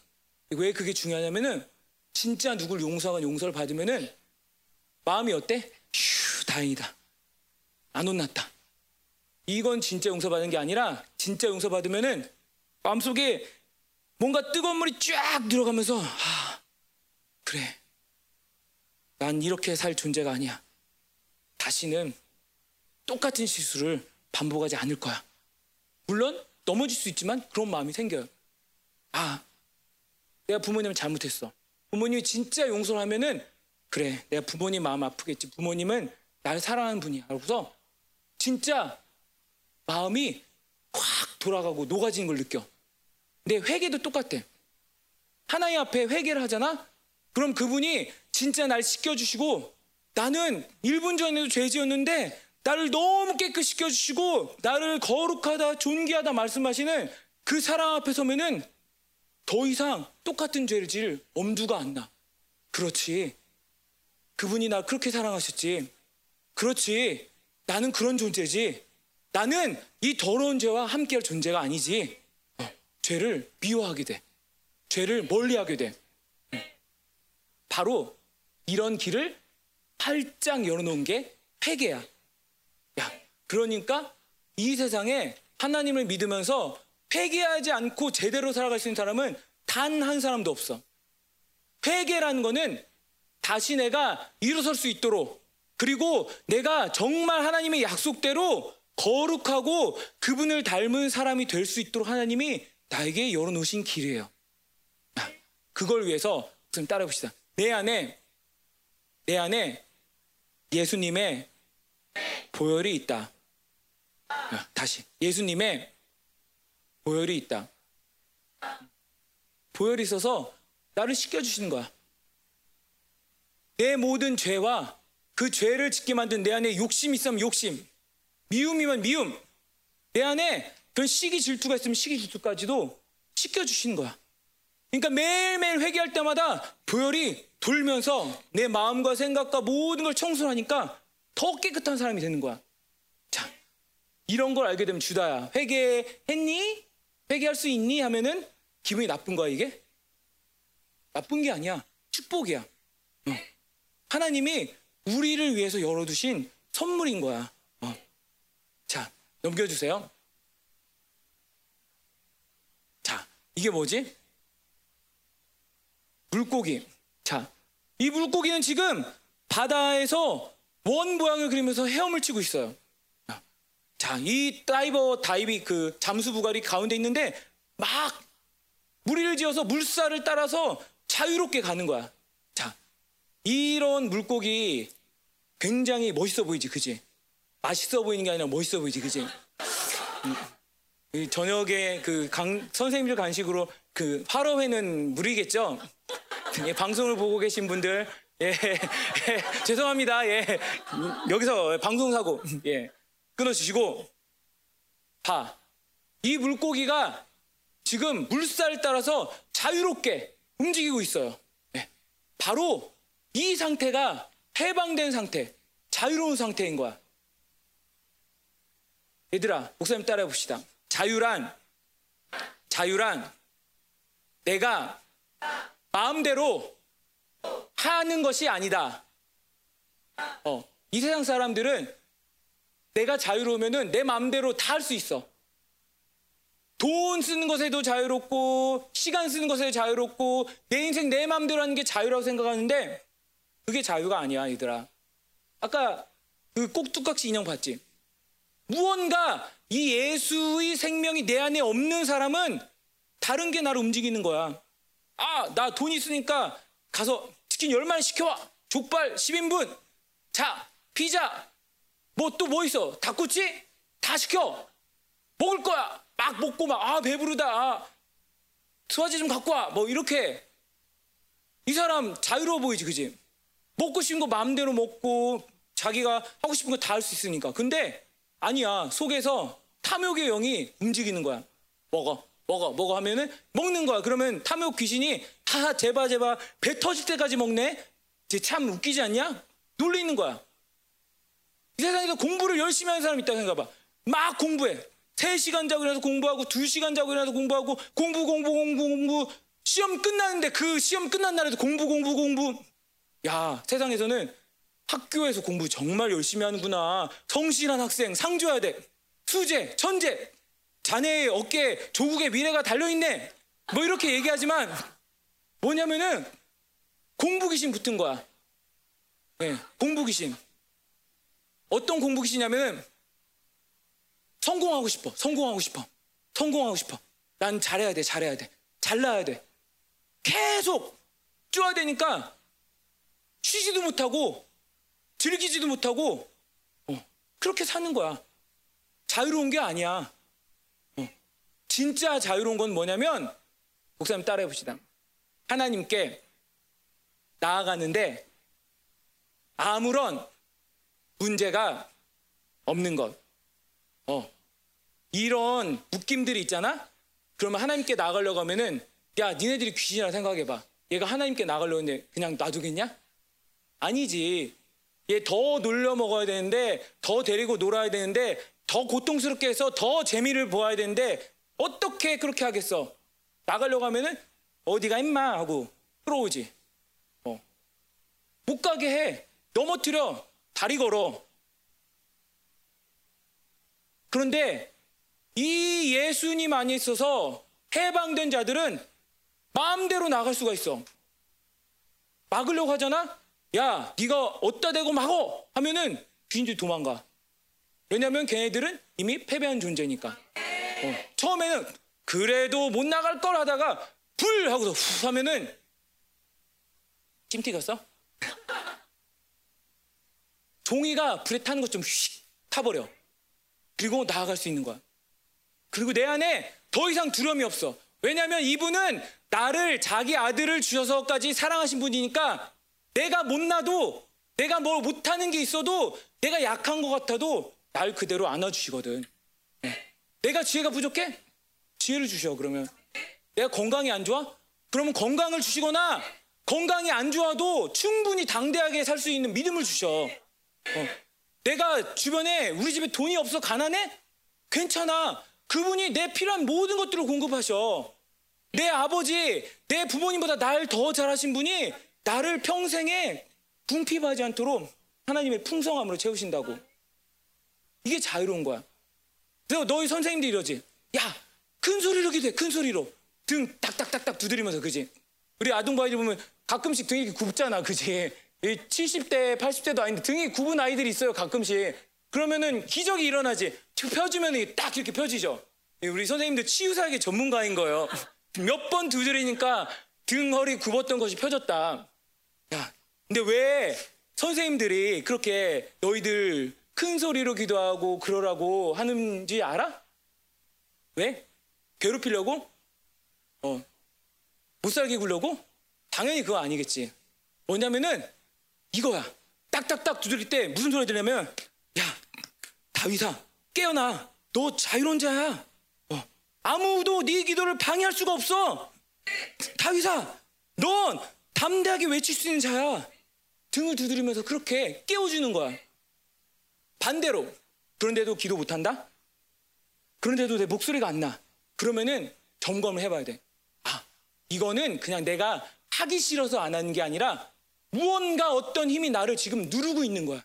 왜 그게 중요하냐면은 진짜 누굴 용서하건 용서를 받으면은 마음이 어때? 휴, 다행이다. 안 혼났다. 이건 진짜 용서받은 게 아니라 진짜 용서받으면은 마음속에 뭔가 뜨거운 물이 쫙 들어가면서 아, 그래. 난 이렇게 살 존재가 아니야. 다시는 똑같은 실수를 반복하지 않을 거야. 물론 넘어질 수 있지만 그런 마음이 생겨요. 아, 내가 부모님을 잘못했어. 부모님이 진짜 용서를 하면은 그래, 내가 부모님 마음 아프겠지. 부모님은 나를 사랑하는 분이야. 그러고서 진짜 마음이 확 돌아가고 녹아지는 걸 느껴. 근데 회개도 똑같대. 하나님 앞에 회개를 하잖아? 그럼 그분이 진짜 날 씻겨주시고 나는 1분 전에도 죄 지었는데 나를 너무 깨끗이 씻겨주시고 나를 거룩하다 존귀하다 말씀하시는 그 사랑 앞에 서면은 더 이상 똑같은 죄를 지을 엄두가 안 나. 그렇지. 그분이 나 그렇게 사랑하셨지. 그렇지. 나는 그런 존재지. 나는 이 더러운 죄와 함께할 존재가 아니지. 어, 죄를 미워하게 돼. 죄를 멀리하게 돼. 바로 이런 길을 활짝 열어놓은 게 회개야. 야, 그러니까 이 세상에 하나님을 믿으면서 회개하지 않고 제대로 살아갈 수 있는 사람은 단 한 사람도 없어. 회개라는 거는 다시 내가 일어설 수 있도록 그리고 내가 정말 하나님의 약속대로 거룩하고 그분을 닮은 사람이 될 수 있도록 하나님이 나에게 열어놓으신 길이에요. 그걸 위해서 좀 따라 봅시다. 내 안에 내 안에 예수님의 보혈이 있다. 다시 예수님의 보혈이 있다. 보혈이 있어서 나를 씻겨주시는 거야. 내 모든 죄와 그 죄를 짓게 만든 내 안에 욕심 있으면 욕심, 미움이면 미움, 내 안에 그런 시기 질투가 있으면 시기 질투까지도 씻겨주시는 거야. 그러니까 매일매일 회개할 때마다 보혈이 돌면서 내 마음과 생각과 모든 걸 청소하니까 더 깨끗한 사람이 되는 거야. 자, 이런 걸 알게 되면 주다야. 회개했니? 회개할 수 있니? 하면은 기분이 나쁜 거야, 이게? 나쁜 게 아니야. 축복이야. 어. 하나님이 우리를 위해서 열어두신 선물인 거야. 어. 자, 넘겨주세요. 자, 이게 뭐지? 물고기. 자, 이 물고기는 지금 바다에서 원 모양을 그리면서 헤엄을 치고 있어요. 자, 이 다이버 다이비 그 잠수 부갈이 가운데 있는데 막 무리를 지어서 물살을 따라서 자유롭게 가는 거야. 자, 이런 물고기 굉장히 멋있어 보이지, 그지? 맛있어 보이는 게 아니라 멋있어 보이지, 그지? 음, 저녁에 그 강, 선생님들 간식으로 그 화로회는 물이겠죠? 예, 방송을 보고 계신 분들, 예, 예, 죄송합니다. 예, 여기서 방송사고, 예, 끊어주시고, 봐. 이 물고기가 지금 물살을 따라서 자유롭게 움직이고 있어요. 네. 바로 이 상태가 해방된 상태, 자유로운 상태인 거야. 얘들아, 목사님 따라해 봅시다. 자유란, 자유란 내가 마음대로 하는 것이 아니다. 어, 이 세상 사람들은 내가 자유로우면은 내 마음대로 다 할 수 있어. 돈 쓰는 것에도 자유롭고 시간 쓰는 것에 자유롭고 내 인생 내 마음대로 하는 게 자유라고 생각하는데 그게 자유가 아니야, 얘들아. 아까 그 꼭두각시 인형 봤지? 무언가 이 예수의 생명이 내 안에 없는 사람은 다른 게 나를 움직이는 거야. 아, 나 돈 있으니까 가서 치킨 열마리 시켜와. 족발 10인분. 자, 피자. 뭐또뭐 있어? 닭꼬치? 다 시켜. 먹을 거야. 막 먹고 막, 아, 배부르다. 아, 소화제 좀 갖고 와. 뭐 이렇게. 이 사람 자유로워 보이지, 그지? 먹고 싶은 거 마음대로 먹고 자기가 하고 싶은 거 다 할 수 있으니까. 근데 아니야. 속에서 탐욕의 영이 움직이는 거야. 먹어. 먹어. 먹어 하면은 먹는 거야. 그러면 탐욕 귀신이 하하 제발 제발 배 터질 때까지 먹네. 참 웃기지 않냐? 놀리는 거야. 이 세상에서 공부를 열심히 하는 사람이 있다고 생각해 봐. 막 공부해. 3시간 자고 일어나서 공부하고 2시간 자고 일어나서 공부하고 공부 공부 공부 공부 시험 끝나는데 그 시험 끝난 날에도 공부 공부 공부 야 세상에서는 학교에서 공부 정말 열심히 하는구나 성실한 학생 상 줘야 돼 수재 천재 자네의 어깨에 조국의 미래가 달려있네 뭐 이렇게 얘기하지만 뭐냐면은 공부 귀신 붙은 거야 네, 공부 귀신 어떤 공부 귀신이냐면은 성공하고 싶어. 성공하고 싶어. 성공하고 싶어. 난 잘해야 돼. 잘해야 돼. 잘나야 돼. 계속 쪼야 되니까 쉬지도 못하고 즐기지도 못하고 어, 그렇게 사는 거야. 자유로운 게 아니야. 어, 진짜 자유로운 건 뭐냐면 목사님 따라해 봅시다. 하나님께 나아가는데 아무런 문제가 없는 것. 어. 이런 묶임들이 있잖아? 그러면 하나님께 나가려고 하면은, 야, 니네들이 귀신이라 생각해봐. 얘가 하나님께 나가려고 했는데 그냥 놔두겠냐? 아니지. 얘 더 놀려 먹어야 되는데, 더 데리고 놀아야 되는데, 더 고통스럽게 해서 더 재미를 보아야 되는데, 어떻게 그렇게 하겠어? 나가려고 하면은, 어디가 임마? 하고 끌어오지. 어. 못 가게 해. 넘어뜨려. 다리 걸어. 그런데 이 예수님 안에 있어서 해방된 자들은 마음대로 나갈 수가 있어. 막으려고 하잖아? 야, 네가 어디다 대고 막어! 하면은 귀신들이 도망가. 왜냐면 걔네들은 이미 패배한 존재니까. 어. 처음에는 그래도 못 나갈 걸 하다가 불! 하고서 후 하면은 찜티 갔어? 종이가 불에 타는 것좀휙 타버려. 그리고 나아갈 수 있는 거야. 그리고 내 안에 더 이상 두려움이 없어. 왜냐하면 이분은 나를 자기 아들을 주셔서까지 사랑하신 분이니까 내가 못나도 내가 뭘 못하는 게 있어도 내가 약한 것 같아도 날 그대로 안아주시거든. 네. 내가 지혜가 부족해? 지혜를 주셔 그러면. 내가 건강이 안 좋아? 그러면 건강을 주시거나 건강이 안 좋아도 충분히 당대하게 살 수 있는 믿음을 주셔. 어. 내가 주변에 우리 집에 돈이 없어 가난해? 괜찮아. 그분이 내 필요한 모든 것들을 공급하셔. 내 아버지, 내 부모님보다 날 더 잘하신 분이 나를 평생에 궁핍하지 않도록 하나님의 풍성함으로 채우신다고. 이게 자유로운 거야. 그래서 너희 선생님도 이러지. 야, 큰 소리로 기도해, 큰 소리로. 등 딱딱딱딱 두드리면서, 그지? 우리 아동바이들 보면 가끔씩 등이 굽잖아, 그지? 70대, 80대도 아닌데 등이 굽은 아이들이 있어요, 가끔씩. 그러면은 기적이 일어나지. 펴주면 딱 이렇게 펴지죠. 우리 선생님들 치유사학의 전문가인 거예요. 몇 번 두드리니까 등 허리 굽었던 것이 펴졌다. 야, 근데 왜 선생님들이 그렇게 너희들 큰 소리로 기도하고 그러라고 하는지 알아? 왜? 괴롭히려고? 어, 못 살게 굴려고? 당연히 그거 아니겠지. 뭐냐면은 이거야. 딱딱딱 두드릴 때 무슨 소리 들냐면 야 다윗아 깨어나. 너 자유로운 자야. 어, 아무도 네 기도를 방해할 수가 없어. 다윗아, 넌 담대하게 외칠 수 있는 자야. 등을 두드리면서 그렇게 깨워주는 거야. 반대로 그런데도 기도 못한다? 그런데도 내 목소리가 안 나. 그러면은 점검을 해봐야 돼. 아, 이거는 그냥 내가 하기 싫어서 안 하는 게 아니라 무언가 어떤 힘이 나를 지금 누르고 있는 거야.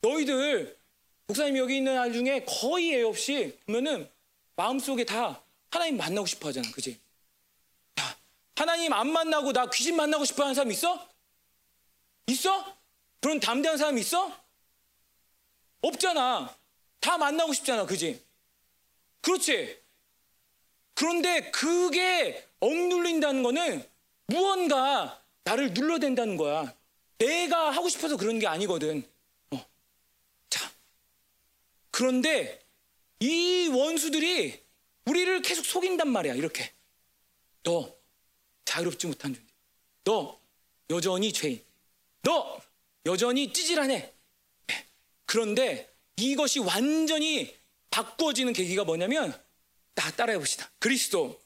너희들 목사님 여기 있는 알 중에 거의 애 없이 보면은 마음속에 다 하나님 만나고 싶어 하잖아. 그지? 야, 하나님 안 만나고 나 귀신 만나고 싶어 하는 사람 있어? 있어? 그런 담대한 사람 있어? 없잖아. 다 만나고 싶잖아. 그지? 그렇지? 그런데 그게 억눌린다는 거는 무언가 나를 눌러댄다는 거야. 내가 하고 싶어서 그런 게 아니거든. 어. 자. 그런데 이 원수들이 우리를 계속 속인단 말이야. 이렇게. 너 자유롭지 못한 존재. 너 여전히 죄인. 너 여전히 찌질하네. 네. 그런데 이것이 완전히 바꾸어지는 계기가 뭐냐면 나 따라해 봅시다. 그리스도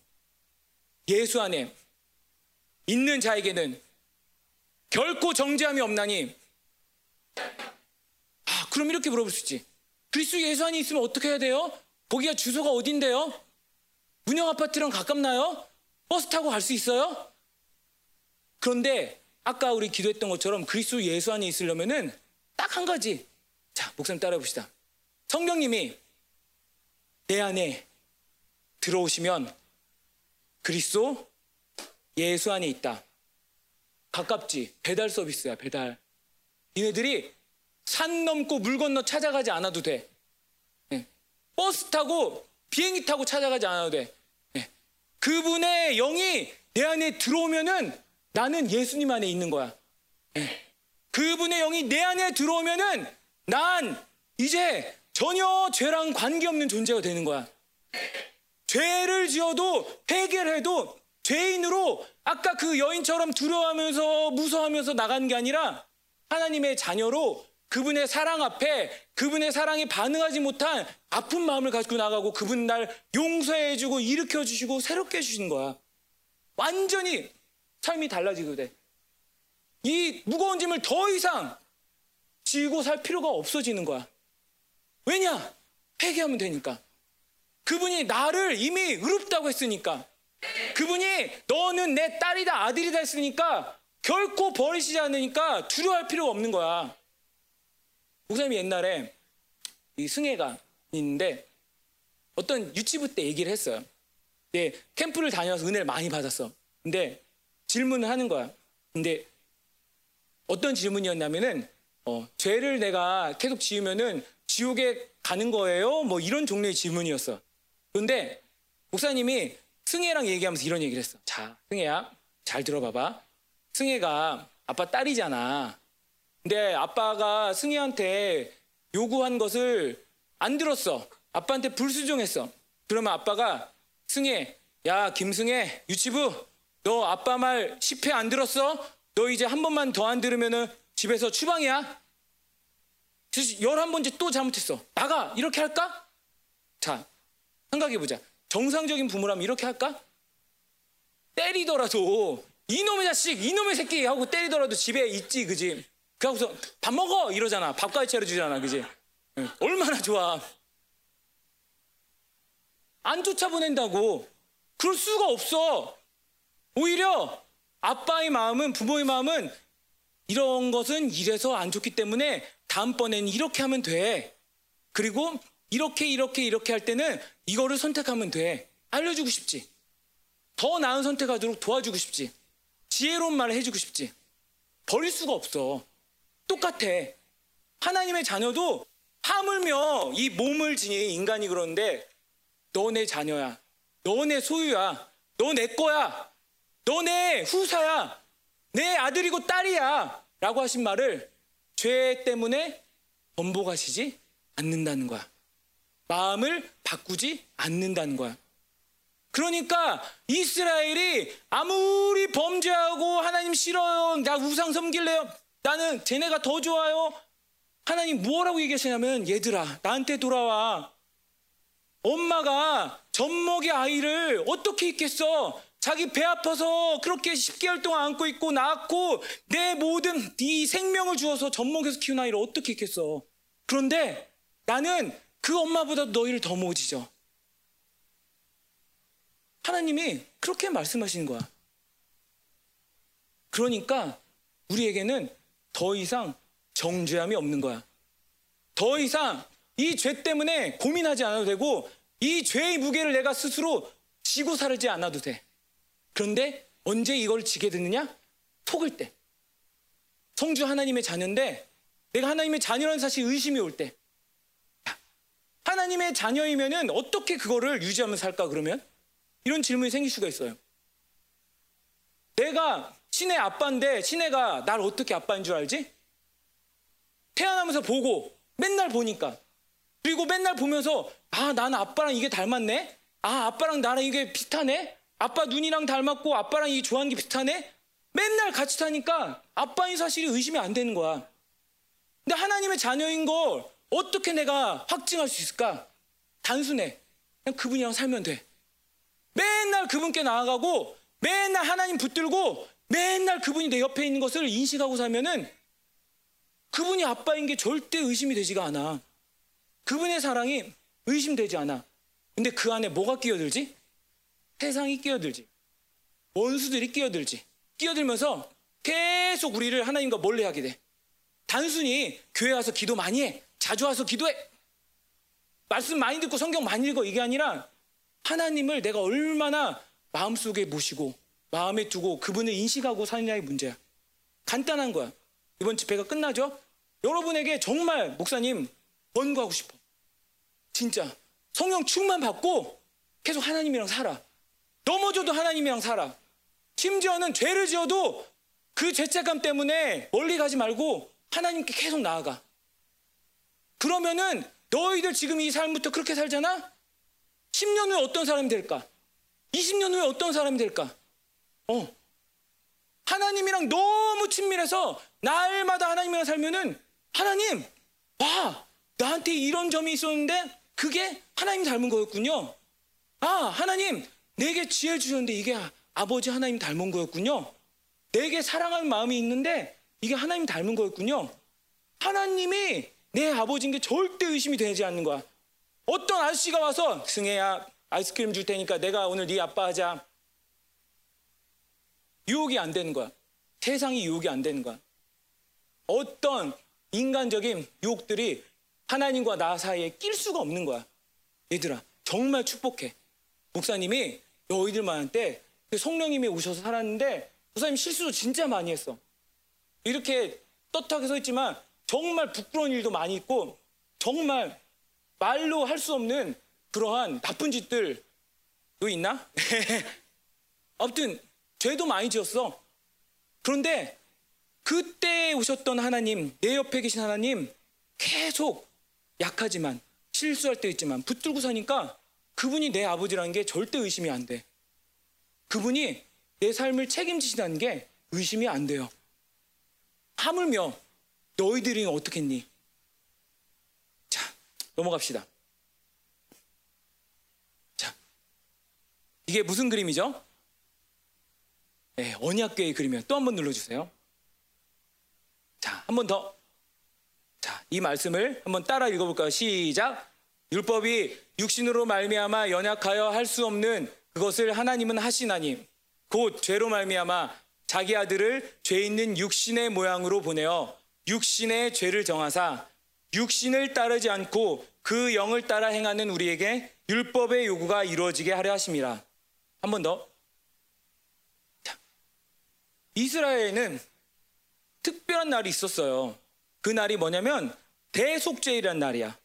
예수 안에 있는 자에게는 결코 정죄함이 없나니 아 그럼 이렇게 물어볼 수 있지. 그리스도 예수 안에 있으면 어떻게 해야 돼요? 거기가 주소가 어딘데요? 문영 아파트랑 가깝나요? 버스 타고 갈 수 있어요? 그런데 아까 우리 기도했던 것처럼 그리스도 예수 안에 있으려면은 딱 한 가지. 자, 목사님 따라해 봅시다. 성령님이 내 안에 들어오시면 그리스도 예수 안에 있다. 가깝지. 배달 서비스야, 배달. 니네들이 산 넘고 물 건너 찾아가지 않아도 돼. 네. 버스 타고 비행기 타고 찾아가지 않아도 돼. 네. 그분의 영이 내 안에 들어오면은 나는 예수님 안에 있는 거야. 네. 그분의 영이 내 안에 들어오면은 난 이제 전혀 죄랑 관계없는 존재가 되는 거야. 죄를 지어도 해결해도 죄인으로 아까 그 여인처럼 두려워하면서 무서워하면서 나간 게 아니라 하나님의 자녀로 그분의 사랑 앞에 그분의 사랑에 반응하지 못한 아픈 마음을 가지고 나가고 그분 날 용서해 주고 일으켜 주시고 새롭게 해주시는 거야. 완전히 삶이 달라지게 돼. 이 무거운 짐을 더 이상 지고 살 필요가 없어지는 거야. 왜냐? 회개하면 되니까. 그분이 나를 이미 의롭다고 했으니까. 그분이 너는 내 딸이다 아들이다 했으니까 결코 버리시지 않으니까 두려워할 필요가 없는 거야. 목사님이 옛날에 이 승혜가 있는데 어떤 유치부 때 얘기를 했어요. 네, 캠프를 다녀서 은혜를 많이 받았어. 근데 질문을 하는 거야. 근데 어떤 질문이었냐면은 어, 죄를 내가 계속 지으면은 지옥에 가는 거예요? 뭐 이런 종류의 질문이었어. 그런데 목사님이 승혜랑 얘기하면서 이런 얘기를 했어. 자, 승혜야, 잘 들어봐봐. 승혜가 아빠 딸이잖아. 근데 아빠가 승혜한테 요구한 것을 안 들었어. 아빠한테 불수종했어. 그러면 아빠가 승혜, 야 김승혜 유치부, 너 아빠 말 10회 안 들었어? 너 이제 한 번만 더 안 들으면은 집에서 추방이야. 열한 번째 또 잘못했어. 나가 이렇게 할까? 자 생각해 보자. 정상적인 부모라면 이렇게 할까? 때리더라도 이놈의 자식, 이놈의 새끼 하고 때리더라도 집에 있지, 그지? 그하고서 밥 먹어 이러잖아. 밥까지 차려주잖아, 그지? 얼마나 좋아. 안 쫓아보낸다고. 그럴 수가 없어. 오히려 아빠의 마음은 부모의 마음은 이런 것은 이래서 안 좋기 때문에 다음번에는 이렇게 하면 돼. 그리고 이렇게 이렇게 이렇게 할 때는 이거를 선택하면 돼. 알려주고 싶지. 더 나은 선택하도록 도와주고 싶지. 지혜로운 말을 해주고 싶지. 버릴 수가 없어. 똑같아. 하나님의 자녀도 하물며 이 몸을 지닌 인간이 그러는데 너 내 자녀야. 너 내 소유야. 너 내 거야. 너 내 후사야. 내 아들이고 딸이야. 라고 하신 말을 죄 때문에 번복하시지 않는다는 거야. 마음을 바꾸지 않는다는 거야. 그러니까 이스라엘이 아무리 범죄하고 하나님 싫어요. 나 우상 섬길래요. 나는 쟤네가 더 좋아요. 하나님 뭐라고 얘기하시냐면 얘들아 나한테 돌아와. 엄마가 젖먹이 아이를 어떻게 있겠어? 자기 배 아파서 그렇게 10개월 동안 안고 있고 낳고 내 모든 이 생명을 주어서 젖먹여서 키운 아이를 어떻게 있겠어? 그런데 나는 그 엄마보다 너희를 더못 잊어. 하나님이 그렇게 말씀하시는 거야. 그러니까 우리에게는 더 이상 정죄함이 없는 거야. 더 이상 이 죄 때문에 고민하지 않아도 되고 이 죄의 무게를 내가 스스로 지고 살지 않아도 돼. 그런데 언제 이걸 지게 되느냐? 속을 때. 성주 하나님의 자녀인데 내가 하나님의 자녀라는 사실 의심이 올 때. 하나님의 자녀이면은 어떻게 그거를 유지하면서 살까 그러면? 이런 질문이 생길 수가 있어요. 내가 신의 아빠인데 신혜가 날 어떻게 아빠인 줄 알지? 태어나면서 보고 맨날 보니까. 그리고 맨날 보면서 아 나는 아빠랑 이게 닮았네? 아 아빠랑 나랑 이게 비슷하네? 아빠 눈이랑 닮았고 아빠랑 이 좋아하는 게 비슷하네? 맨날 같이 사니까 아빠인 사실이 의심이 안 되는 거야. 근데 하나님의 자녀인 걸 어떻게 내가 확증할 수 있을까? 단순해. 그냥 그분이랑 살면 돼. 맨날 그분께 나아가고 맨날 하나님 붙들고 맨날 그분이 내 옆에 있는 것을 인식하고 살면은 그분이 아빠인 게 절대 의심이 되지가 않아. 그분의 사랑이 의심되지 않아. 근데 그 안에 뭐가 끼어들지? 세상이 끼어들지. 원수들이 끼어들지. 끼어들면서 계속 우리를 하나님과 멀리 하게 돼. 단순히 교회 와서 기도 많이 해. 자주 와서 기도해. 말씀 많이 듣고 성경 많이 읽어. 이게 아니라 하나님을 내가 얼마나 마음속에 모시고 마음에 두고 그분을 인식하고 사느냐의 문제야. 간단한 거야. 이번 집회가 끝나죠? 여러분에게 정말 목사님 권고하고 싶어. 진짜 성령 충만 받고 계속 하나님이랑 살아. 넘어져도 하나님이랑 살아. 심지어는 죄를 지어도 그 죄책감 때문에 멀리 가지 말고 하나님께 계속 나아가. 그러면은 너희들 지금 이 삶부터 그렇게 살잖아? 10년 후에 어떤 사람이 될까? 20년 후에 어떤 사람이 될까? 어. 하나님이랑 너무 친밀해서 날마다 하나님이랑 살면은 하나님, 와, 나한테 이런 점이 있었는데 그게 하나님 닮은 거였군요. 아, 하나님, 내게 지혜 주셨는데 이게 아버지 하나님 닮은 거였군요. 내게 사랑하는 마음이 있는데 이게 하나님 닮은 거였군요. 하나님이 내 아버지인 게 절대 의심이 되지 않는 거야. 어떤 아저씨가 와서 승혜야 아이스크림 줄 테니까 내가 오늘 네 아빠 하자. 유혹이 안 되는 거야. 세상이 유혹이 안 되는 거야. 어떤 인간적인 유혹들이 하나님과 나 사이에 낄 수가 없는 거야. 얘들아, 정말 축복해. 목사님이 너희들만한테 그 성령님이 오셔서 살았는데 목사님 실수도 진짜 많이 했어. 이렇게 떳하게 서 있지만 정말 부끄러운 일도 많이 있고 정말 말로 할 수 없는 그러한 나쁜 짓들도 있나? 아무튼 죄도 많이 지었어. 그런데 그때 오셨던 하나님, 내 옆에 계신 하나님 계속 약하지만 실수할 때 있지만 붙들고 사니까 그분이 내 아버지라는 게 절대 의심이 안 돼. 그분이 내 삶을 책임지시다는 게 의심이 안 돼요. 하물며 너희들이 어떻겠니? 자, 넘어갑시다. 자, 이게 무슨 그림이죠? 네, 언약궤의 그림이에요. 또 한 번 눌러주세요. 자, 한 번 더. 자, 이 말씀을 한번 따라 읽어볼까요? 시작. 율법이 육신으로 말미암아 연약하여 할 수 없는 그것을 하나님은 하시나니 곧 죄로 말미암아 자기 아들을 죄 있는 육신의 모양으로 보내어 육신의 죄를 정하사 육신을 따르지 않고 그 영을 따라 행하는 우리에게 율법의 요구가 이루어지게 하려 하심이라. 한 번 더. 자, 이스라엘은 특별한 날이 있었어요. 그 날이 뭐냐면 대속죄이란 날이야.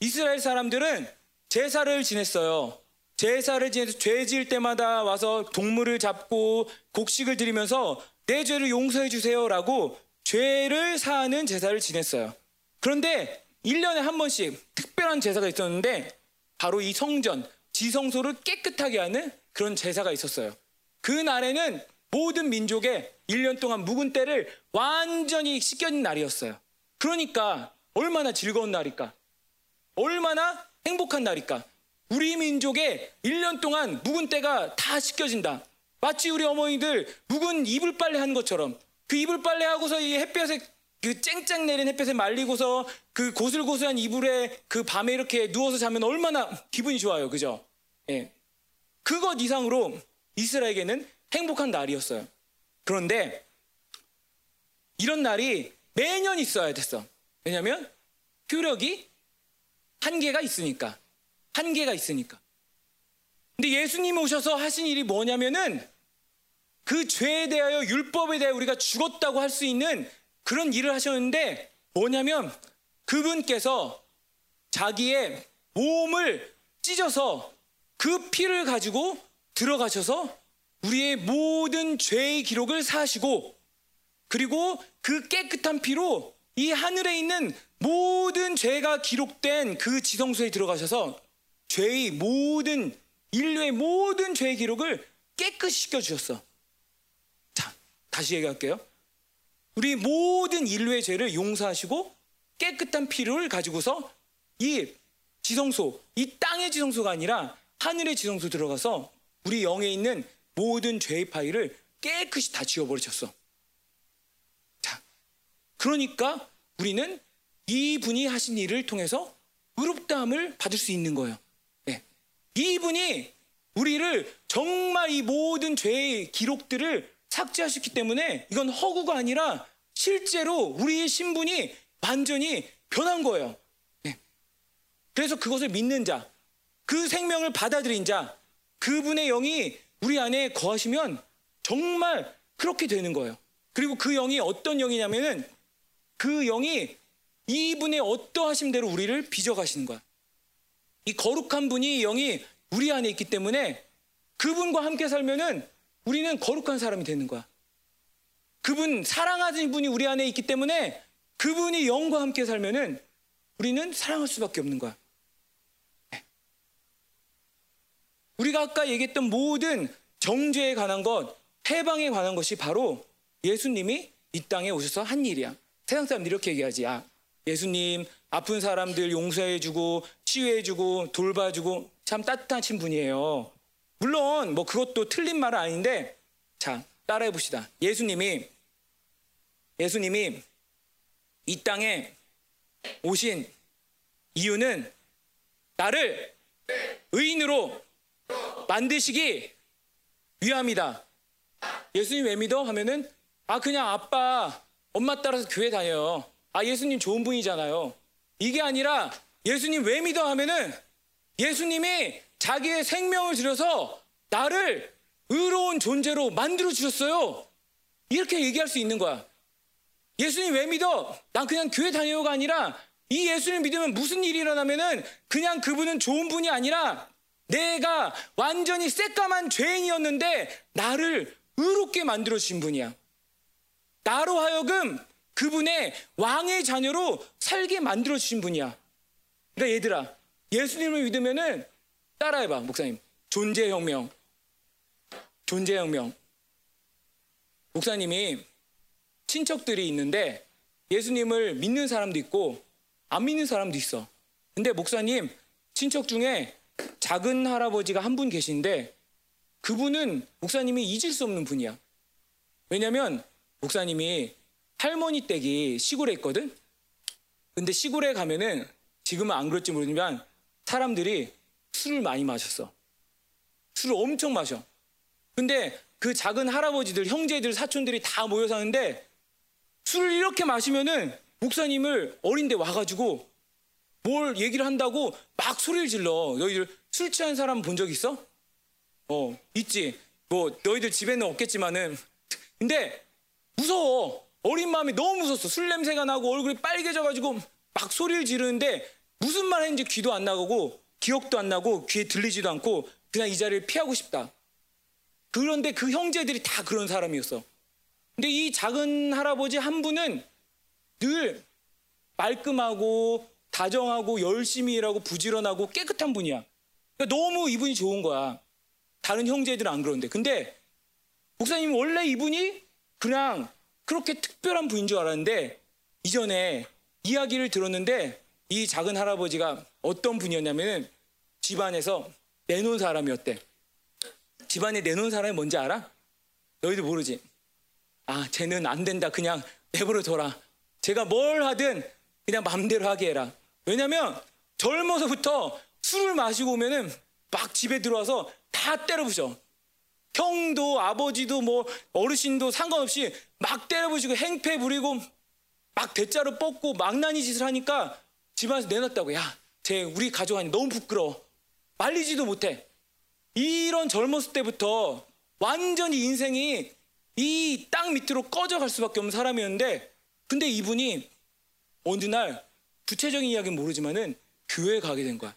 이스라엘 사람들은 제사를 지냈어요. 제사를 지내서 죄 지을 때마다 와서 동물을 잡고 곡식을 드리면서 내 죄를 용서해 주세요라고 죄를 사하는 제사를 지냈어요. 그런데 1년에 한 번씩 특별한 제사가 있었는데 바로 이 성전, 지성소를 깨끗하게 하는 그런 제사가 있었어요. 그 날에는 모든 민족의 1년 동안 묵은 때를 완전히 씻겨진 날이었어요. 그러니까 얼마나 즐거운 날일까? 얼마나 행복한 날일까? 우리 민족의 1년 동안 묵은 때가 다 씻겨진다. 마치 우리 어머니들 묵은 이불 빨래 하는 것처럼 그 이불 빨래 하고서 이 햇볕에 그 쨍쨍 내린 햇볕에 말리고서 그 고슬고슬한 이불에 그 밤에 이렇게 누워서 자면 얼마나 기분이 좋아요. 그죠? 예. 그것 이상으로 이스라엘에게는 행복한 날이었어요. 그런데 이런 날이 매년 있어야 됐어. 왜냐면 효력이 한계가 있으니까. 한계가 있으니까. 근데 예수님이 오셔서 하신 일이 뭐냐면은 그 죄에 대하여 율법에 대하여 우리가 죽었다고 할 수 있는 그런 일을 하셨는데 뭐냐면 그분께서 자기의 몸을 찢어서 그 피를 가지고 들어가셔서 우리의 모든 죄의 기록을 사시고 그리고 그 깨끗한 피로 이 하늘에 있는 모든 죄가 기록된 그 지성소에 들어가셔서 죄의 모든 인류의 모든 죄의 기록을 깨끗이 시켜 주셨어. 자, 다시 얘기할게요. 우리 모든 인류의 죄를 용서하시고 깨끗한 피를 가지고서 이 지성소, 이 땅의 지성소가 아니라 하늘의 지성소 들어가서 우리 영에 있는 모든 죄의 파일을 깨끗이 다 지워버리셨어. 자, 그러니까 우리는 이분이 하신 일을 통해서 의롭다함을 받을 수 있는 거예요. 네. 이분이 우리를 정말 이 모든 죄의 기록들을 삭제하셨기 때문에 이건 허구가 아니라 실제로 우리의 신분이 완전히 변한 거예요. 네. 그래서 그것을 믿는 자, 그 생명을 받아들인 자, 그분의 영이 우리 안에 거하시면 정말 그렇게 되는 거예요. 그리고 그 영이 어떤 영이냐면은 그 영이 이분의 어떠하심대로 우리를 빚어가시는 거야. 이 거룩한 분이 영이 우리 안에 있기 때문에 그분과 함께 살면은 우리는 거룩한 사람이 되는 거야. 그분 사랑하는 분이 우리 안에 있기 때문에 그분이 영과 함께 살면은 우리는 사랑할 수밖에 없는 거야. 네. 우리가 아까 얘기했던 모든 정죄에 관한 것, 해방에 관한 것이 바로 예수님이 이 땅에 오셔서 한 일이야. 세상 사람들이 이렇게 얘기하지. 아, 예수님 아픈 사람들 용서해주고 치유해주고 돌봐주고 참 따뜻하신 분이에요. 물론 뭐 그것도 틀린 말은 아닌데 자 따라해 봅시다. 예수님이 예수님이 이 땅에 오신 이유는 나를 의인으로 만드시기 위함이다. 예수님 왜 믿어? 하면은 아 그냥 아빠 엄마 따라서 교회 다녀요. 아 예수님 좋은 분이잖아요. 이게 아니라 예수님 왜 믿어? 하면은 예수님이 자기의 생명을 들여서 나를 의로운 존재로 만들어 주셨어요. 이렇게 얘기할 수 있는 거야. 예수님 왜 믿어? 난 그냥 교회 다녀요가 아니라 이 예수님 믿으면 무슨 일이 일어나면은 그냥 그분은 좋은 분이 아니라 내가 완전히 새까만 죄인이었는데 나를 의롭게 만들어 주신 분이야. 나로 하여금 그분의 왕의 자녀로 살게 만들어 주신 분이야. 그러니까 얘들아, 예수님을 믿으면은 따라해 봐, 목사님. 존재 혁명. 존재 혁명. 목사님이 친척들이 있는데 예수님을 믿는 사람도 있고 안 믿는 사람도 있어. 근데 목사님 친척 중에 작은 할아버지가 한 분 계신데 그분은 목사님이 잊을 수 없는 분이야. 왜냐면 목사님이 할머니 댁이 시골에 있거든. 근데 시골에 가면은 지금은 안 그럴지 모르지만 사람들이 술을 많이 마셨어. 술을 엄청 마셔. 근데 그 작은 할아버지들, 형제들, 사촌들이 다 모여 사는데 술을 이렇게 마시면은 목사님을 어린데 와가지고 뭘 얘기를 한다고 막 소리를 질러. 너희들 술 취한 사람 본 적 있어? 어, 있지. 뭐 너희들 집에는 없겠지만은. 근데 무서워. 어린 마음이 너무 무서웠어. 술 냄새가 나고 얼굴이 빨개져 가지고 막 소리를 지르는데 무슨 말 했는지 귀도 안 나가고 기억도 안 나고 귀에 들리지도 않고 그냥 이 자리를 피하고 싶다. 그런데 그 형제들이 다 그런 사람이었어. 근데 이 작은 할아버지 한 분은 늘 말끔하고 다정하고 열심히 일하고 부지런하고 깨끗한 분이야. 그러니까 너무 이분이 좋은 거야. 다른 형제들은 안 그런데. 근데 목사님 원래 이분이 그냥 그렇게 특별한 분인 줄 알았는데 이전에 이야기를 들었는데 이 작은 할아버지가 어떤 분이었냐면은 집안에서 내놓은 사람이었대. 집안에 내놓은 사람이 뭔지 알아? 너희들 모르지? 아, 쟤는 안 된다. 그냥 내버려 둬라. 제가 뭘 하든 그냥 마음대로 하게 해라. 왜냐면 젊어서부터 술을 마시고 오면은 막 집에 들어와서 다 때려부셔. 형도 아버지도 뭐 어르신도 상관없이 막 때려부시고 행패 부리고 막 대자로 뻗고 망나니 짓을 하니까 집안에서 내놨다고. 야, 쟤 우리 가족 아니 너무 부끄러워. 말리지도 못해. 이런 젊었을 때부터 완전히 인생이 이 땅 밑으로 꺼져갈 수밖에 없는 사람이었는데 근데 이분이 어느 날 구체적인 이야기는 모르지만은 교회에 가게 된 거야.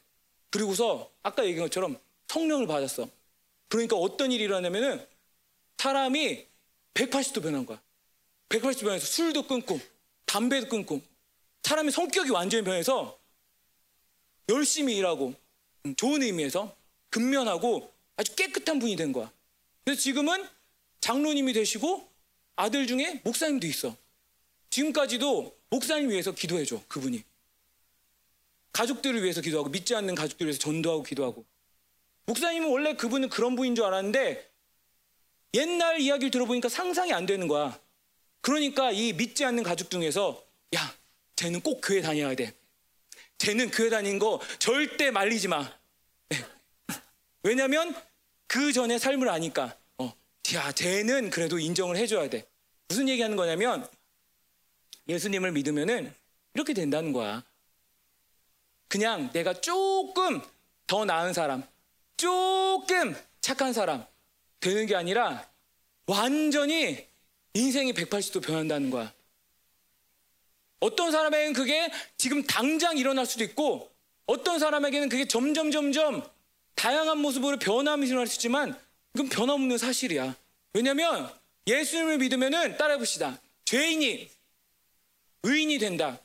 그리고서 아까 얘기한 것처럼 성령을 받았어. 그러니까 어떤 일이 일어나냐면은 사람이 180도 변한 거야. 180도 변해서 술도 끊고 담배도 끊고 사람의 성격이 완전히 변해서 열심히 일하고 음, 좋은 의미에서 근면하고 아주 깨끗한 분이 된 거야. 그래서 지금은 장로님이 되시고 아들 중에 목사님도 있어. 지금까지도 목사님 위해서 기도해줘 그분이. 가족들을 위해서 기도하고 믿지 않는 가족들을 위해서 전도하고 기도하고. 목사님은 원래 그분은 그런 분인 줄 알았는데 옛날 이야기를 들어보니까 상상이 안 되는 거야. 그러니까 이 믿지 않는 가족 중에서 야, 쟤는 꼭 교회 다녀야 돼. 쟤는 교회 다닌 거 절대 말리지 마. 네. 왜냐면 그 전에 삶을 아니까. 어, 야, 쟤는 그래도 인정을 해줘야 돼. 무슨 얘기하는 거냐면 예수님을 믿으면은 이렇게 된다는 거야. 그냥 내가 조금 더 나은 사람, 조금 착한 사람 되는 게 아니라 완전히 인생이 180도 변한다는 거야. 어떤 사람에게는 그게 지금 당장 일어날 수도 있고 어떤 사람에게는 그게 점점 점점 다양한 모습으로 변함이 일어날 수 있지만 그건 변함없는 사실이야. 왜냐하면 예수님을 믿으면은 따라해 봅시다. 죄인이 의인이 된다.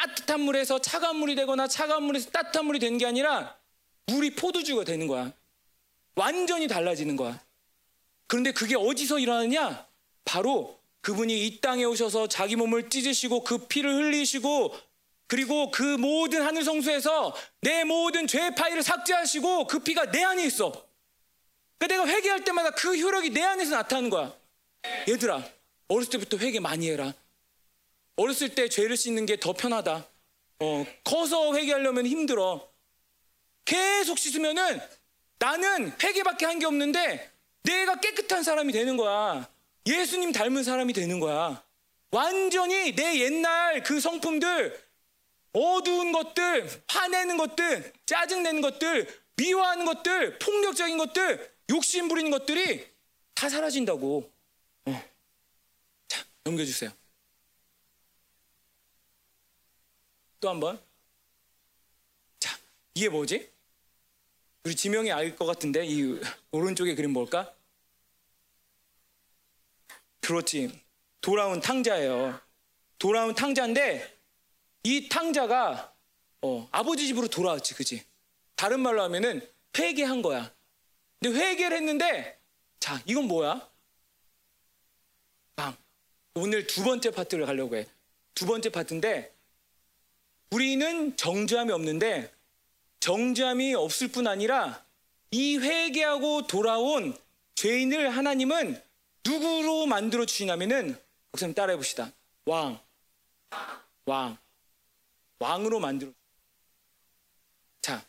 따뜻한 물에서 차가운 물이 되거나 차가운 물에서 따뜻한 물이 되는 게 아니라 물이 포도주가 되는 거야. 완전히 달라지는 거야. 그런데 그게 어디서 일어나느냐? 바로 그분이 이 땅에 오셔서 자기 몸을 찢으시고 그 피를 흘리시고 그리고 그 모든 하늘 성수에서 내 모든 죄의 파일을 삭제하시고 그 피가 내 안에 있어. 그러니까 내가 회개할 때마다 그 효력이 내 안에서 나타나는 거야. 얘들아, 어렸을 때부터 회개 많이 해라. 어렸을 때 죄를 씻는 게 더 편하다. 어, 커서 회개하려면 힘들어. 계속 씻으면은 나는 회개밖에 한 게 없는데 내가 깨끗한 사람이 되는 거야. 예수님 닮은 사람이 되는 거야. 완전히 내 옛날 그 성품들, 어두운 것들, 화내는 것들, 짜증내는 것들, 미워하는 것들, 폭력적인 것들, 욕심 부리는 것들이 다 사라진다고. 어. 자, 넘겨주세요. 또 한 번. 자, 이게 뭐지? 우리 지명이 알 것 같은데 이 오른쪽에 그림 뭘까? 그렇지. 돌아온 탕자예요. 돌아온 탕자인데 이 탕자가 어, 아버지 집으로 돌아왔지, 그지? 다른 말로 하면은 회개한 거야. 근데 회개를 했는데 자, 이건 뭐야? 방. 오늘 두 번째 파트를 가려고 해. 두 번째 파트인데 우리는 정죄함이 없는데 정죄함이 없을 뿐 아니라 이 회개하고 돌아온 죄인을 하나님은 누구로 만들어 주시냐면은 목사님 따라해 봅시다. 왕, 왕, 왕으로 만들어. 자,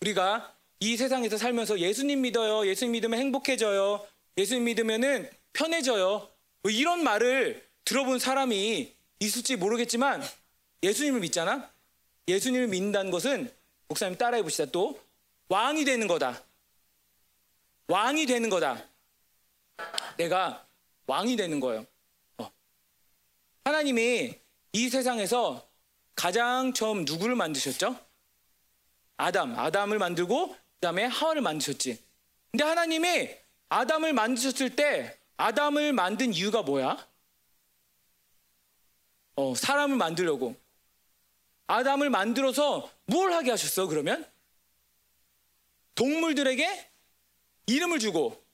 우리가 이 세상에서 살면서 예수님 믿어요. 예수님 믿으면 행복해져요. 예수님 믿으면은 편해져요. 뭐 이런 말을 들어본 사람이 있을지 모르겠지만 예수님을 믿잖아. 예수님을 믿는다는 것은 목사님 따라해 봅시다. 또 왕이 되는 거다. 왕이 되는 거다. 내가 왕이 되는 거예요. 어. 하나님이 이 세상에서 가장 처음 누구를 만드셨죠? 아담, 아담을 만들고 그다음에 하와를 만드셨지. 근데 하나님이 아담을 만드셨을 때 아담을 만든 이유가 뭐야? 어, 사람을 만들려고. 아담을 만들어서 뭘 하게 하셨어, 그러면? 동물들에게 이름을 주고,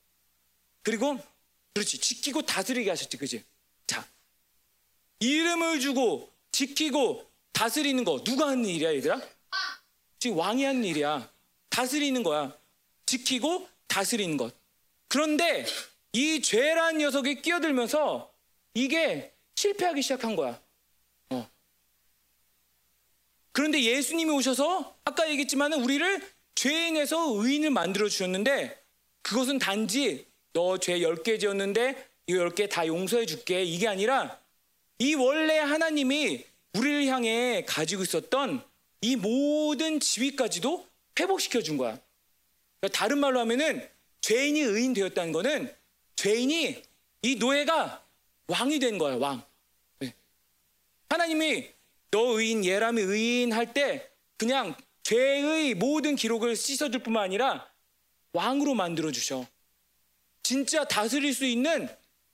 그리고 그렇지. 지키고 다스리게 하셨지. 그지? 자. 이름을 주고 지키고 다스리는 거 누가 하는 일이야, 얘들아? 즉 왕이 하는 일이야. 다스리는 거야. 지키고 다스리는 것. 그런데 이 죄란 녀석이 끼어들면서 이게 실패하기 시작한 거야. 어. 그런데 예수님이 오셔서 아까 얘기했지만 우리를 죄인에서 의인을 만들어 주셨는데 그것은 단지 너 죄 10개 지었는데 이 10개 다 용서해 줄게. 이게 아니라 이 원래 하나님이 우리를 향해 가지고 있었던 이 모든 지위까지도 회복시켜 준 거야. 그러니까 다른 말로 하면은 죄인이 의인 되었다는 거는 죄인이 이 노예가 왕이 된 거야, 왕. 네. 하나님이 너 의인, 예람이 의인 할 때 그냥 죄의 모든 기록을 씻어줄 뿐만 아니라 왕으로 만들어 주셔. 진짜 다스릴 수 있는,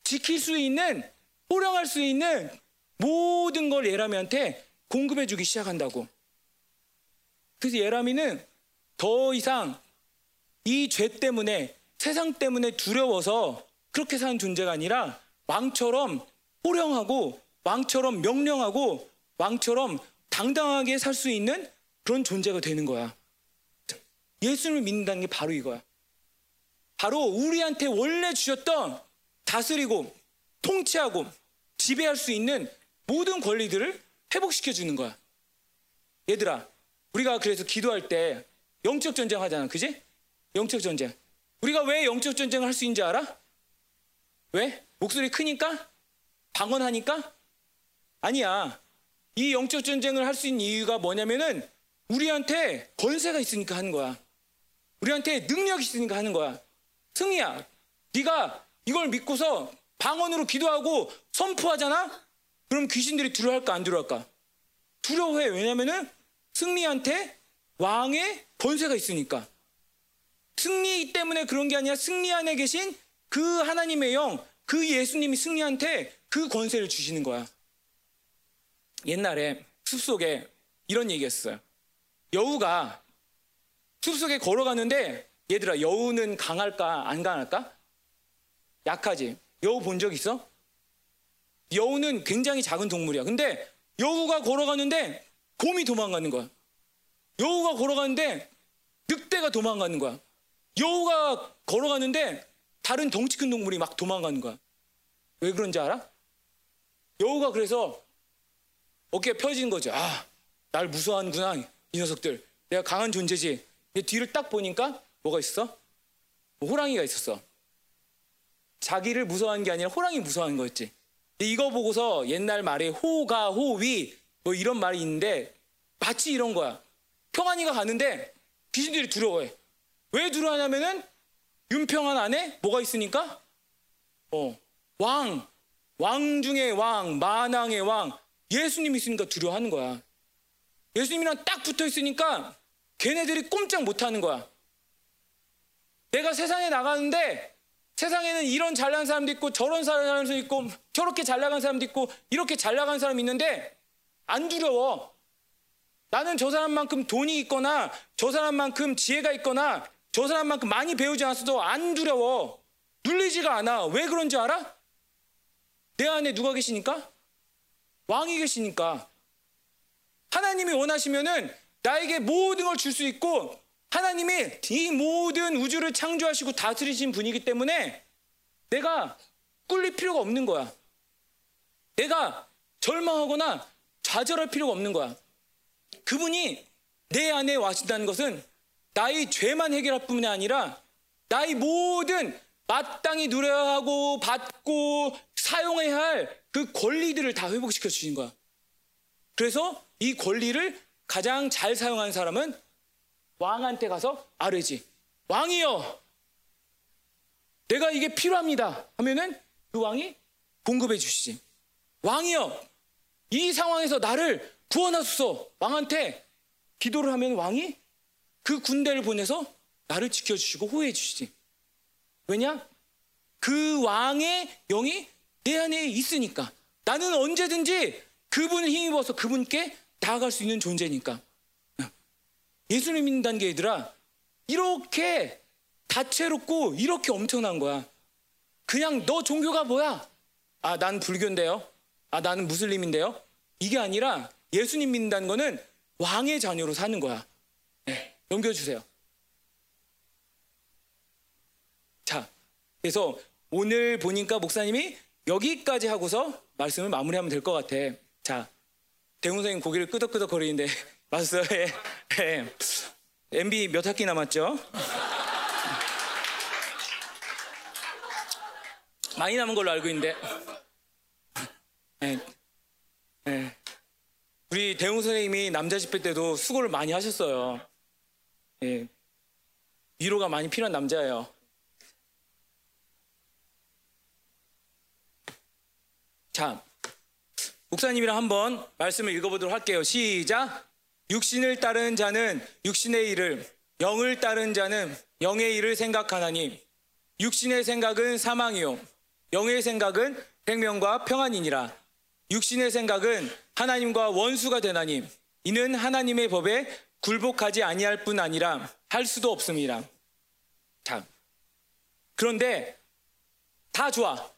지킬 수 있는, 호령할 수 있는 모든 걸 예람이한테 공급해 주기 시작한다고. 그래서 예람이는 더 이상 이 죄 때문에 세상 때문에 두려워서 그렇게 사는 존재가 아니라 왕처럼 호령하고 왕처럼 명령하고 왕처럼 당당하게 살 수 있는 그런 존재가 되는 거야. 예수를 믿는다는 게 바로 이거야. 바로 우리한테 원래 주셨던 다스리고 통치하고 지배할 수 있는 모든 권리들을 회복시켜 주는 거야. 얘들아, 우리가 그래서 기도할 때 영적 전쟁 하잖아. 그지? 영적 전쟁. 우리가 왜 영적 전쟁을 할 수 있는지 알아? 왜? 목소리 크니까? 방언하니까? 아니야. 이 영적 전쟁을 할 수 있는 이유가 뭐냐면은 우리한테 권세가 있으니까 하는 거야. 우리한테 능력이 있으니까 하는 거야. 승희야, 네가 이걸 믿고서 방언으로 기도하고 선포하잖아? 그럼 귀신들이 두려워할까 안 두려워할까? 두려워해. 왜냐면은 승리한테 왕의 권세가 있으니까. 승리 때문에 그런 게 아니라 승리 안에 계신 그 하나님의 영, 그 예수님이 승리한테 그 권세를 주시는 거야. 옛날에 숲속에 이런 얘기 했어요. 여우가 숲속에 걸어가는데 얘들아 여우는 강할까 안 강할까? 약하지. 여우 본 적 있어? 여우는 굉장히 작은 동물이야. 근데 여우가 걸어가는데 곰이 도망가는 거야. 여우가 걸어가는데 늑대가 도망가는 거야. 여우가 걸어가는데 다른 덩치 큰 동물이 막 도망가는 거야. 왜 그런지 알아? 여우가 그래서 어깨가 펴진 거죠. 아, 날 무서워하는구나, 이 녀석들. 내가 강한 존재지. 뒤를 딱 보니까 뭐가 있어? 뭐 호랑이가 있었어. 자기를 무서워하는 게 아니라 호랑이 무서워하는 거였지. 이거 보고서 옛날 말에 호가 호위 뭐 이런 말이 있는데 마치 이런 거야. 평안이가 가는데 귀신들이 두려워해. 왜 두려워하냐면은 윤평안 안에 뭐가 있으니까? 어, 왕, 왕 중의 왕, 만왕의 왕, 예수님이 있으니까 두려워하는 거야. 예수님이랑 딱 붙어 있으니까 걔네들이 꼼짝 못 하는 거야. 내가 세상에 나가는데 세상에는 이런 잘난 사람도 있고 저런 사람도 있고 저렇게 잘 나간 사람도 있고 이렇게 잘 나간 사람이 있는데 안 두려워. 나는 저 사람만큼 돈이 있거나 저 사람만큼 지혜가 있거나 저 사람만큼 많이 배우지 않았어도 안 두려워. 눌리지가 않아. 왜 그런지 알아? 내 안에 누가 계시니까? 왕이 계시니까. 하나님이 원하시면은 나에게 모든 걸 줄 수 있고 하나님이 이 모든 우주를 창조하시고 다스리신 분이기 때문에 내가 꿀릴 필요가 없는 거야. 내가 절망하거나 좌절할 필요가 없는 거야. 그분이 내 안에 와신다는 것은 나의 죄만 해결할 뿐만이 아니라 나의 모든 마땅히 누려야 하고 받고 사용해야 할 그 권리들을 다 회복시켜 주신 거야. 그래서 이 권리를 가장 잘 사용하는 사람은 왕한테 가서 아뢰지. 왕이여, 내가 이게 필요합니다. 하면은 그 왕이 공급해 주시지. 왕이여, 이 상황에서 나를 구원하소서. 왕한테 기도를 하면 왕이 그 군대를 보내서 나를 지켜주시고 호해해 주시지. 왜냐? 그 왕의 영이 내 안에 있으니까. 나는 언제든지 그분을 힘입어서 그분께 나아갈 수 있는 존재니까. 예수를 믿는다는 게 얘들아, 이렇게 다채롭고 이렇게 엄청난 거야. 그냥 너 종교가 뭐야? 아, 난 불교인데요. 아, 나는 무슬림인데요. 이게 아니라 예수님 믿는다는 거는 왕의 자녀로 사는 거야. 네, 넘겨주세요. 자, 그래서 오늘 보니까 목사님이 여기까지 하고서 말씀을 마무리하면 될 것 같아. 자, 대웅 선생님 고개를 끄덕끄덕 거리는데 맞았어요? 예. 예. MB 몇 학기 남았죠? 많이 남은 걸로 알고 있는데. 예. 예. 우리 대웅 선생님이 남자 집회 때도 수고를 많이 하셨어요. 예. 위로가 많이 필요한 남자예요. 자, 목사님이랑 한번 말씀을 읽어보도록 할게요. 시작. 육신을 따른 자는 육신의 일을, 영을 따른 자는 영의 일을 생각하나니, 육신의 생각은 사망이요, 영의 생각은 생명과 평안이니라. 육신의 생각은 하나님과 원수가 되나니, 이는 하나님의 법에 굴복하지 아니할 뿐 아니라 할 수도 없습니다. 자, 그런데 다 좋아.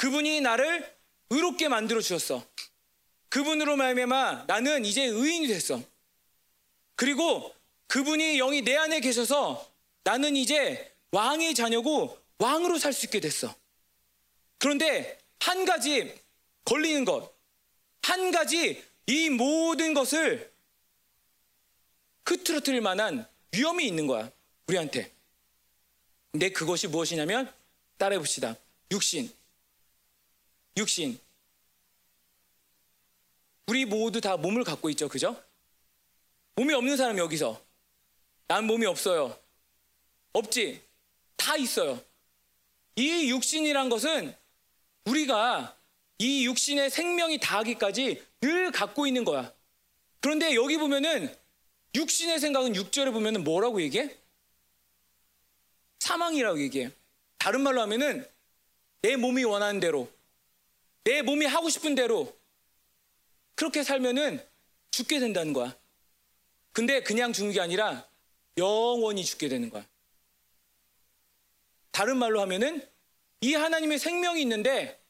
그분이 나를 의롭게 만들어 주셨어. 그분으로 말미암아 나는 이제 의인이 됐어. 그리고 그분이 영이 내 안에 계셔서 나는 이제 왕의 자녀고 왕으로 살 수 있게 됐어. 그런데 한 가지 걸리는 것, 한 가지 이 모든 것을 흐트러뜨릴 만한 위험이 있는 거야. 우리한테. 근데 그것이 무엇이냐면 따라해 봅시다. 육신. 육신. 우리 모두 다 몸을 갖고 있죠. 그죠? 몸이 없는 사람 여기서. 난 몸이 없어요. 없지? 다 있어요. 이 육신이란 것은 우리가 이 육신의 생명이 다하기까지 늘 갖고 있는 거야. 그런데 여기 보면은 육신의 생각은 6절에 보면은 뭐라고 얘기해? 사망이라고 얘기해. 다른 말로 하면은 내 몸이 원하는 대로, 내 몸이 하고 싶은 대로 그렇게 살면은 죽게 된다는 거야. 근데 그냥 죽는 게 아니라 영원히 죽게 되는 거야. 다른 말로 하면은 이 하나님의 생명이 있는데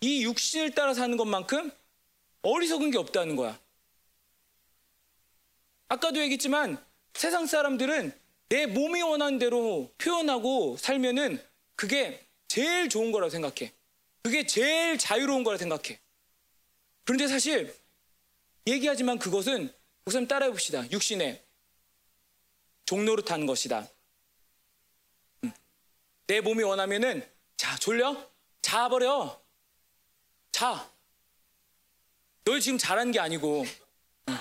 이 육신을 따라 사는 것만큼 어리석은 게 없다는 거야. 아까도 얘기했지만 세상 사람들은 내 몸이 원하는 대로 표현하고 살면은 그게 제일 좋은 거라고 생각해. 그게 제일 자유로운 거라 생각해. 그런데 사실 얘기하지만 그것은 우선 따라해 봅시다. 육신의 종로로 탄 것이다. 음. 내 몸이 원하면은 자 졸려? 자 버려. 자. 널 지금 잘한 게 아니고. 음.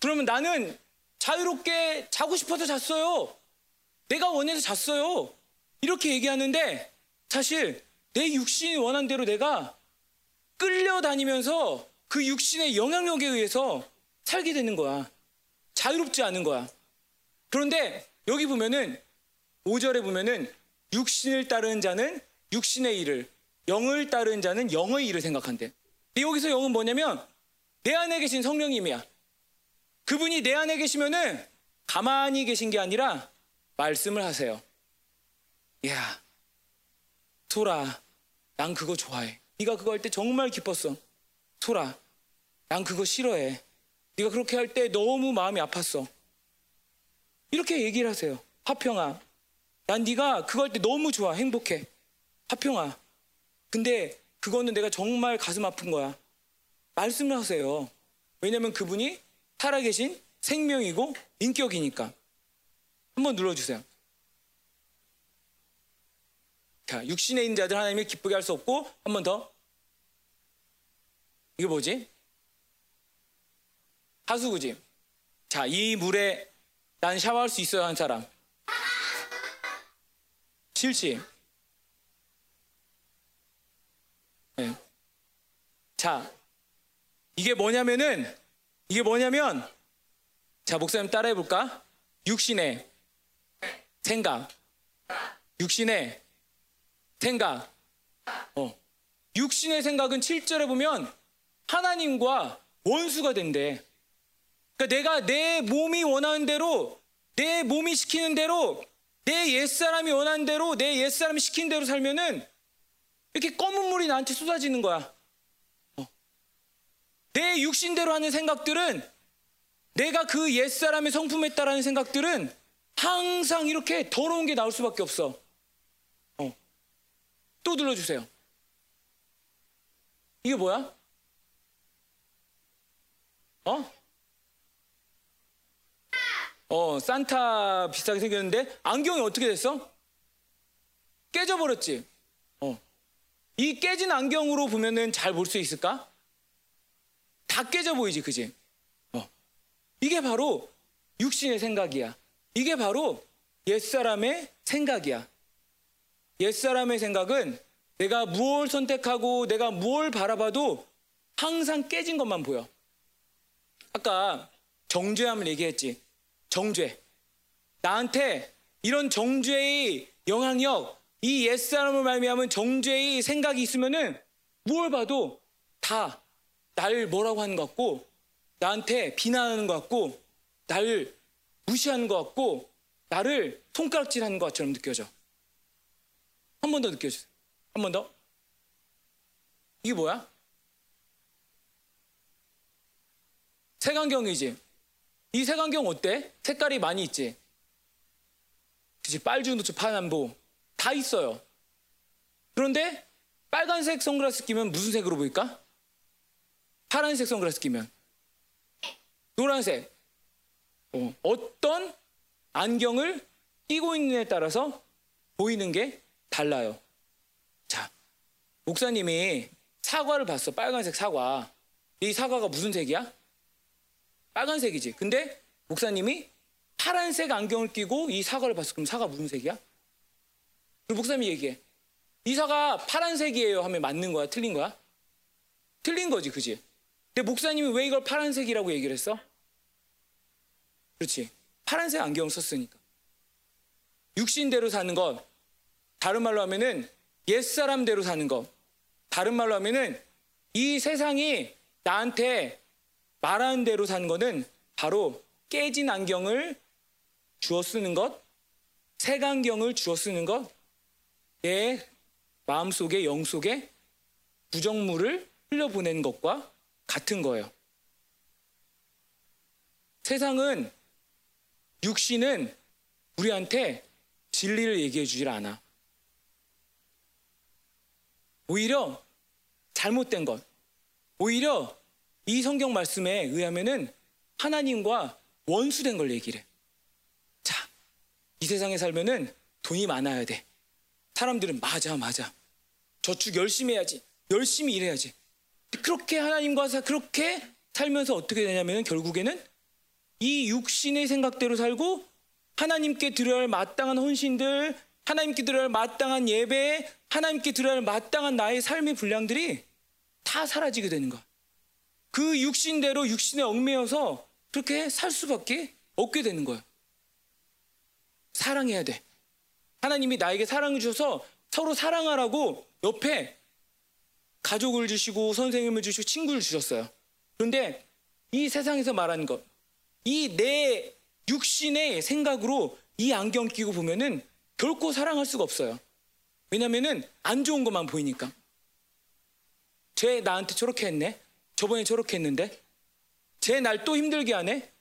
그러면 나는 자유롭게 자고 싶어서 잤어요. 내가 원해서 잤어요. 이렇게 얘기하는데 사실 내 육신이 원한 대로 내가 끌려다니면서 그 육신의 영향력에 의해서 살게 되는 거야. 자유롭지 않은 거야. 그런데 여기 보면은 5절에 보면은 육신을 따르는 자는 육신의 일을, 영을 따르는 자는 영의 일을 생각한대. 근데 여기서 영은 뭐냐면 내 안에 계신 성령님이야. 그분이 내 안에 계시면은 가만히 계신 게 아니라 말씀을 하세요. 야, 소라, 난 그거 좋아해. 네가 그거 할 때 정말 기뻤어. 소라, 난 그거 싫어해. 네가 그렇게 할 때 너무 마음이 아팠어. 이렇게 얘기를 하세요. 화평아, 난 네가 그거 할 때 너무 좋아, 행복해. 화평아, 근데 그거는 내가 정말 가슴 아픈 거야. 말씀을 하세요. 왜냐면 그분이 살아계신 생명이고 인격이니까. 한번 눌러주세요. 자, 육신에 있는 자들 하나님이 기쁘게 할 수 없고 한 번 더. 이게 뭐지? 하수구지. 자, 이 물에 난 샤워할 수 있어야 하는 사람. 싫지? 네. 자, 이게 뭐냐면은, 이게 뭐냐면, 자, 목사님 따라해 볼까? 육신의 생각. 육신의 생각. 어. 육신의 생각은 7절에 보면 하나님과 원수가 된대. 그러니까 내가 내 몸이 원하는 대로, 내 몸이 시키는 대로, 내 옛사람이 원하는 대로, 내 옛사람이 시킨 대로 살면은 이렇게 검은 물이 나한테 쏟아지는 거야. 어. 내 육신대로 하는 생각들은 내가 그 옛사람의 성품했다라는 생각들은 항상 이렇게 더러운 게 나올 수밖에 없어. 어. 또 눌러주세요. 이게 뭐야? 어? 어, 산타 비슷하게 생겼는데 안경이 어떻게 됐어? 깨져버렸지. 어. 이 깨진 안경으로 보면은 잘 볼 수 있을까? 다 깨져 보이지, 그지? 어. 이게 바로 육신의 생각이야. 이게 바로 옛사람의 생각이야. 옛사람의 생각은 내가 무엇을 선택하고 내가 무엇을 바라봐도 항상 깨진 것만 보여. 아까 정죄함을 얘기했지. 정죄. 나한테 이런 정죄의 영향력, 이 옛사람을 말미암은 정죄의 생각이 있으면은 무엇을 봐도 다 날 뭐라고 하는 것 같고 나한테 비난하는 것 같고 나를 무시하는 것 같고 나를 손가락질하는 것 같처럼 느껴져. 한 번 더 느껴주세요. 한 번 더. 이게 뭐야? 색안경이지. 이 색안경 어때? 색깔이 많이 있지. 그치 빨주, 노초, 파남보 다 있어요. 그런데 빨간색 선글라스 끼면 무슨 색으로 보일까? 파란색 선글라스 끼면 노란색. 어, 어떤 안경을 끼고 있느냐에 따라서 보이는 게 달라요. 자, 목사님이 사과를 봤어. 빨간색 사과. 이 사과가 무슨 색이야? 빨간색이지. 근데 목사님이 파란색 안경을 끼고 이 사과를 봤어. 그럼 사과 무슨 색이야? 그리고 목사님이 얘기해. 이 사과 파란색이에요 하면 맞는 거야? 틀린 거야? 틀린 거지, 그지? 근데 목사님이 왜 이걸 파란색이라고 얘기를 했어? 그렇지. 파란색 안경을 썼으니까. 육신대로 사는 것, 다른 말로 하면은 옛사람대로 사는 것, 다른 말로 하면은 이 세상이 나한테 말하는 대로 사는 것은 바로 깨진 안경을 주어 쓰는 것, 색안경을 주어 쓰는 것, 내 마음속에 영 속에 부정물을 흘려보내는 것과 같은 거예요. 세상은 육신은 우리한테 진리를 얘기해 주질 않아. 오히려 잘못된 것, 오히려 이 성경 말씀에 의하면은 하나님과 원수된 걸 얘기를 해. 자, 이 세상에 살면은 돈이 많아야 돼. 사람들은 맞아, 맞아. 저축 열심히 해야지. 열심히 일해야지. 그렇게 하나님과 사, 그렇게 살면서 어떻게 되냐면은 결국에는 이 육신의 생각대로 살고 하나님께 드려야 할 마땅한 헌신들, 하나님께 드려야 할 마땅한 예배, 하나님께 드려야 할 마땅한 나의 삶의 분량들이 다 사라지게 되는 거야. 그 육신대로 육신에 얽매여서 그렇게 살 수밖에 없게 되는 거예요. 사랑해야 돼. 하나님이 나에게 사랑을 주셔서 서로 사랑하라고 옆에 가족을 주시고 선생님을 주시고 친구를 주셨어요. 그런데 이 세상에서 말하는 것, 이 내 육신의 생각으로 이 안경 끼고 보면은 결코 사랑할 수가 없어요. 왜냐면은 안 좋은 것만 보이니까. 쟤 나한테 저렇게 했네. 저번에 저렇게 했는데. 쟤 날 또 힘들게 하네.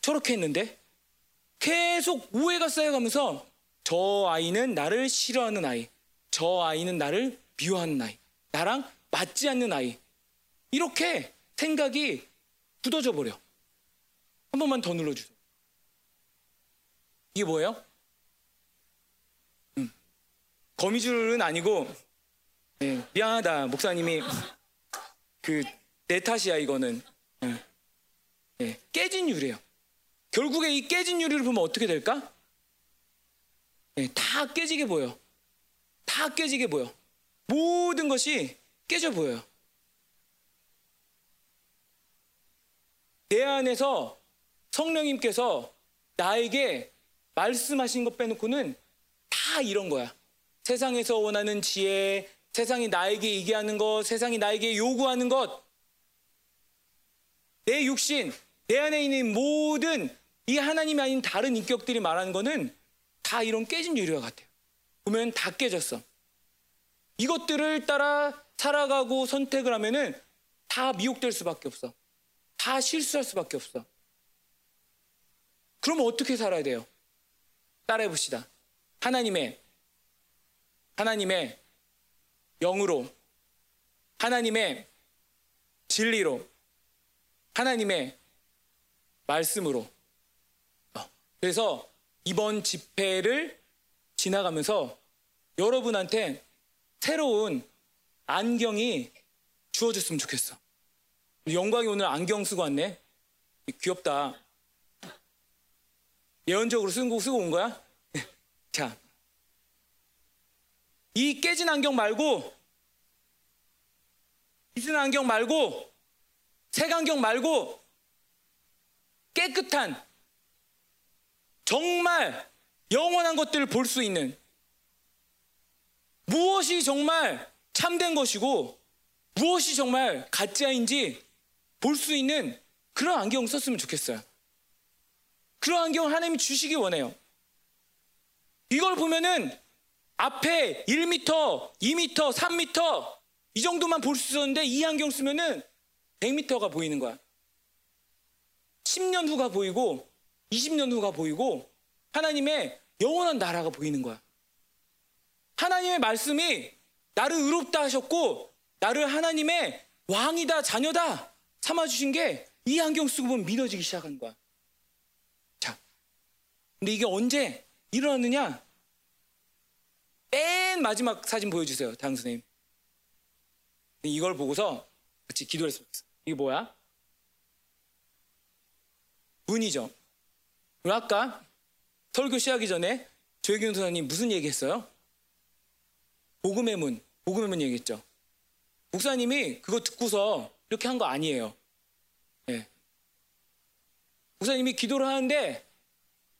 저렇게 했는데. 계속 오해가 쌓여가면서 저 아이는 나를 싫어하는 아이. 저 아이는 나를 미워하는 아이. 나랑 맞지 않는 아이. 이렇게 생각이 굳어져 버려. 한 번만 더 눌러주세요. 이게 뭐예요? 음. 거미줄은 아니고 네, 미안하다 목사님이 그 내 탓이야 이거는 네. 네, 깨진 유리예요. 결국에 이 깨진 유리를 보면 어떻게 될까? 다 깨지게 보여. 다 깨지게 보여. 모든 것이 깨져 보여요. 내 안에서 성령님께서 나에게 말씀하신 것 빼놓고는 다 이런 거야. 세상에서 원하는 지혜, 세상이 나에게 얘기하는 것, 세상이 나에게 요구하는 것, 내 육신, 내 안에 있는 모든 이 하나님이 아닌 다른 인격들이 말하는 거는 다 이런 깨진 유리와 같아요. 보면 다 깨졌어. 이것들을 따라 살아가고 선택을 하면은 다 미혹될 수밖에 없어. 다 실수할 수밖에 없어. 그러면 어떻게 살아야 돼요? 따라해 봅시다. 하나님의 하나님의 영으로 하나님의 진리로 하나님의 말씀으로 어, 그래서 이번 집회를 지나가면서 여러분한테 새로운 안경이 주어졌으면 좋겠어. 영광이 오늘 안경 쓰고 왔네. 귀엽다. 예언적으로 쓰고, 쓰고 온 거야? 자. 이 깨진 안경 말고, 빚은 안경 말고, 색 안경 말고, 깨끗한, 정말 영원한 것들을 볼 수 있는, 무엇이 정말 참된 것이고, 무엇이 정말 가짜인지 볼 수 있는 그런 안경 썼으면 좋겠어요. 그런 안경 하나님이 주시기 원해요. 이걸 보면은 앞에 1m, 2m, 3m 이 정도만 볼 수 있었는데 이 안경 쓰면은 100m가 보이는 거야. 10년 후가 보이고 20년 후가 보이고 하나님의 영원한 나라가 보이는 거야. 하나님의 말씀이 나를 의롭다 하셨고 나를 하나님의 왕이다 자녀다 삼아주신 게 이 안경 쓰고 보면 믿어지기 시작한 거야. 자, 근데 이게 언제 일어났느냐? 맨 마지막 사진 보여주세요, 당 선생님. 이걸 보고서 같이 기도를 했습니다. 이게 뭐야? 문이죠. 아까 설교 시작하기 전에 조혜경 선생님 무슨 얘기했어요? 복음의 문, 복음의 문 얘기했죠. 목사님이 그거 듣고서 이렇게 한 거 아니에요. 네. 목사님이 기도를 하는데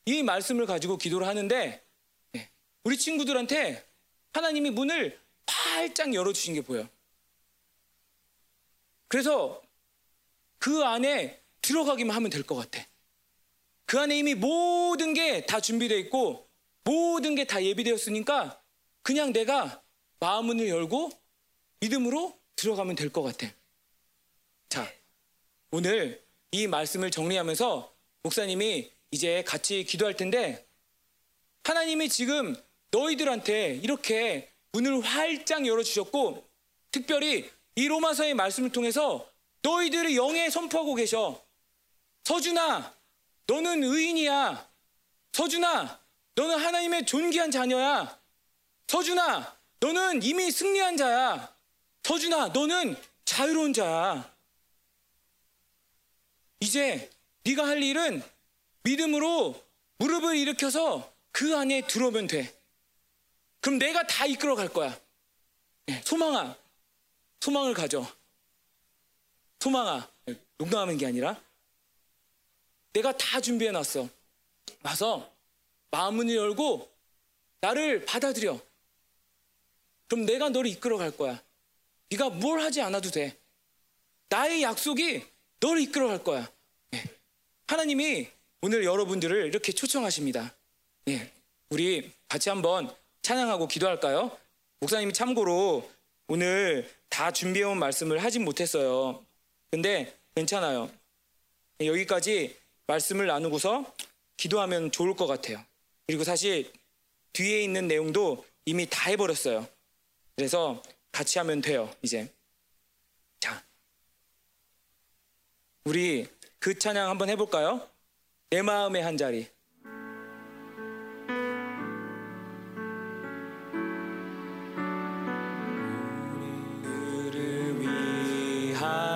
이 말씀을 가지고 기도를 하는데 네. 우리 친구들한테 하나님이 문을 활짝 열어주신 게 보여. 그래서 그 안에 들어가기만 하면 될 것 같아. 그 안에 이미 모든 게 다 준비되어 있고 모든 게 다 예비되었으니까 그냥 내가 마음문을 열고 믿음으로 들어가면 될 것 같아. 자, 오늘 이 말씀을 정리하면서 목사님이 이제 같이 기도할 텐데 하나님이 지금 너희들한테 이렇게 문을 활짝 열어주셨고 특별히 이 로마서의 말씀을 통해서 너희들이 영에 선포하고 계셔. 서준아, 너는 의인이야. 서준아, 너는 하나님의 존귀한 자녀야. 서준아, 너는 이미 승리한 자야. 서준아, 너는 자유로운 자야. 이제 네가 할 일은 믿음으로 무릎을 일으켜서 그 안에 들어오면 돼. 그럼 내가 다 이끌어 갈 거야. 네, 소망아, 소망을 가져. 소망아, 농담하는 게 아니라 내가 다 준비해 놨어. 와서 마음을 열고 나를 받아들여. 그럼 내가 너를 이끌어 갈 거야. 네가 뭘 하지 않아도 돼. 나의 약속이 너를 이끌어 갈 거야. 네. 하나님이 오늘 여러분들을 이렇게 초청하십니다. 네. 우리 같이 한번 찬양하고 기도할까요? 목사님이 참고로 오늘 다 준비해온 말씀을 하진 못했어요. 근데 괜찮아요. 여기까지 말씀을 나누고서 기도하면 좋을 것 같아요. 그리고 사실 뒤에 있는 내용도 이미 다 해버렸어요. 그래서 같이 하면 돼요, 이제. 자. 우리 그 찬양 한번 해볼까요? 내 마음의 한 자리. 위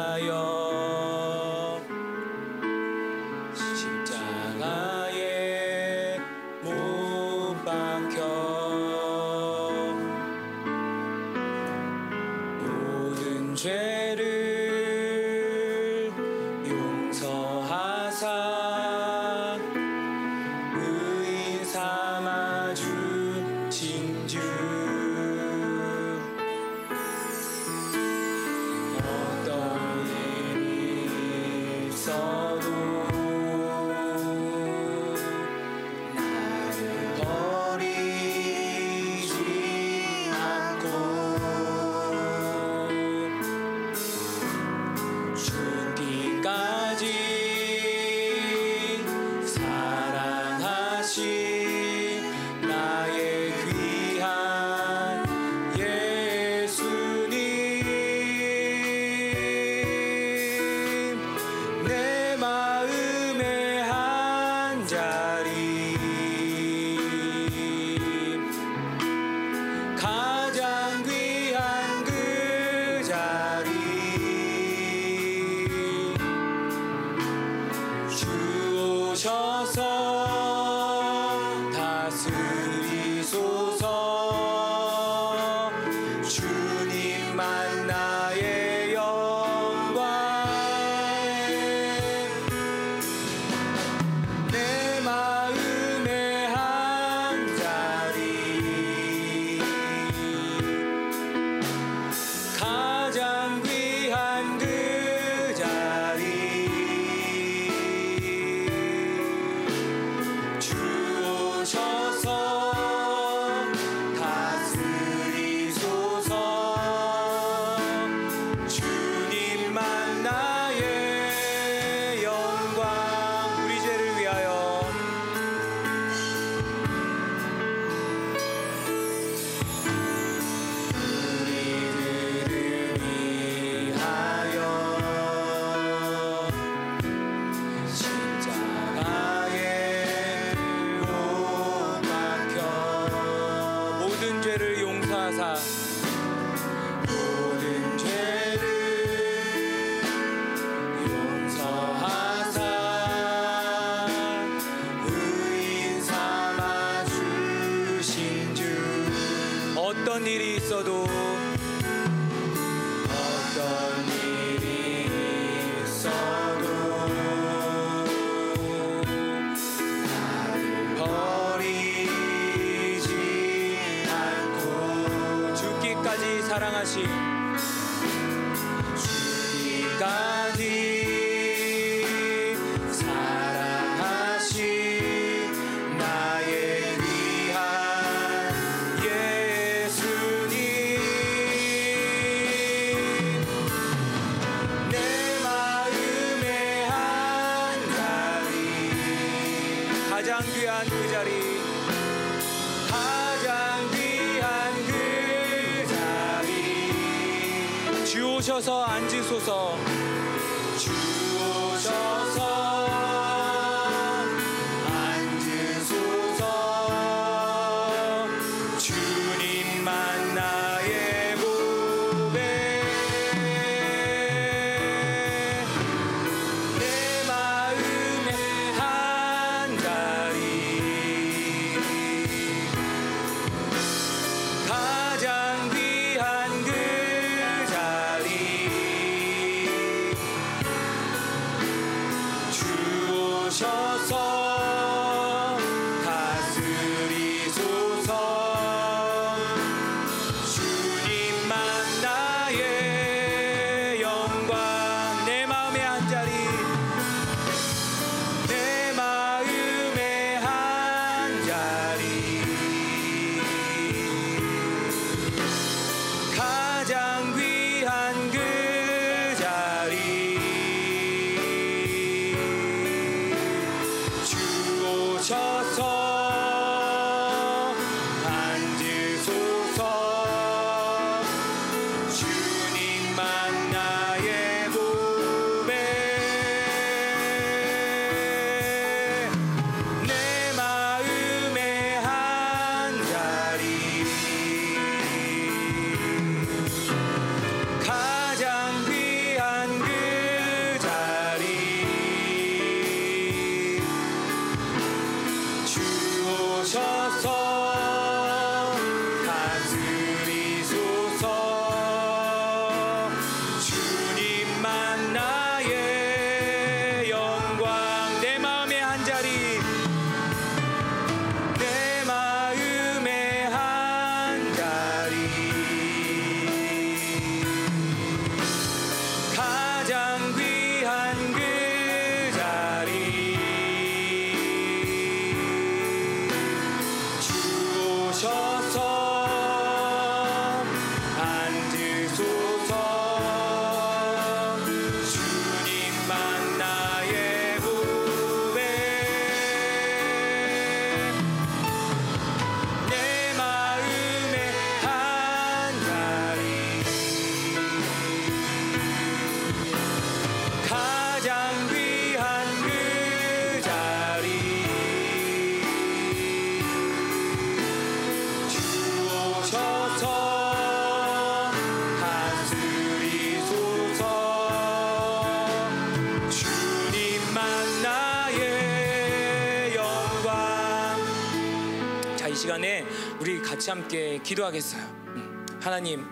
같이 함께 기도하겠어요. 음, 하나님,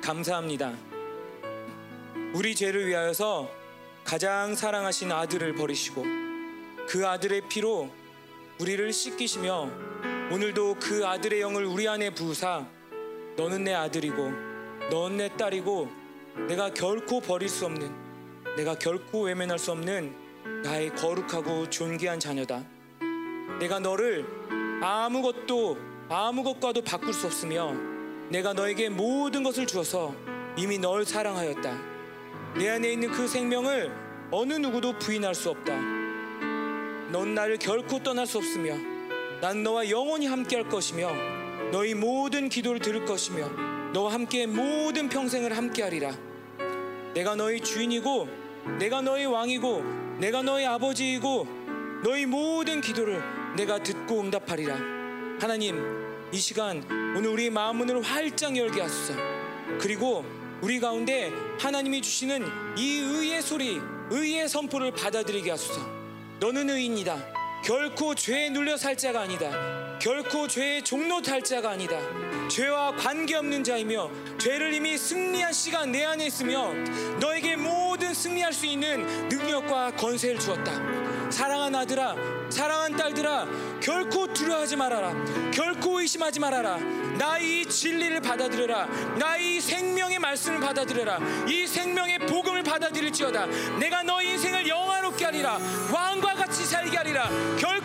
감사합니다. 우리 죄를 위하여서 가장 사랑하신 아들을 버리시고 그 아들의 피로 우리를 씻기시며 오늘도 그 아들의 영을 우리 안에 부으사 너는 내 아들이고 너는 내 딸이고 내가 결코 버릴 수 없는 내가 결코 외면할 수 없는 나의 거룩하고 존귀한 자녀다. 내가 너를 아무것도 아무것과도 바꿀 수 없으며 내가 너에게 모든 것을 주어서 이미 널 사랑하였다. 내 안에 있는 그 생명을 어느 누구도 부인할 수 없다. 넌 나를 결코 떠날 수 없으며 난 너와 영원히 함께할 것이며 너희 모든 기도를 들을 것이며 너와 함께 모든 평생을 함께하리라. 내가 너희 주인이고 내가 너희 왕이고 내가 너희 아버지이고 너희 모든 기도를 내가 듣고 응답하리라. 하나님, 이 시간 오늘 우리 마음 문을 활짝 열게 하소서. 그리고 우리 가운데 하나님이 주시는 이 의의 소리, 의의 선포를 받아들이게 하소서. 너는 의인이다. 결코 죄에 눌려 살 자가 아니다. 결코 죄의 종로 탈 자가 아니다. 죄와 관계없는 자이며 죄를 이미 승리한 씨가 내 안에 있으며 너에게 모든 승리할 수 있는 능력과 권세를 주었다. 사랑한 아들아, 사랑한 딸들아, 결코 두려워하지 말아라. 결코 의심하지 말아라. 나의 이 진리를 받아들여라. 나의 이 생명의 말씀을 받아들여라. 이 생명의 복음을 받아들일지어다. 내가 너의 인생을 영화롭게 하리라. 왕과 같이 살게 하리라. 결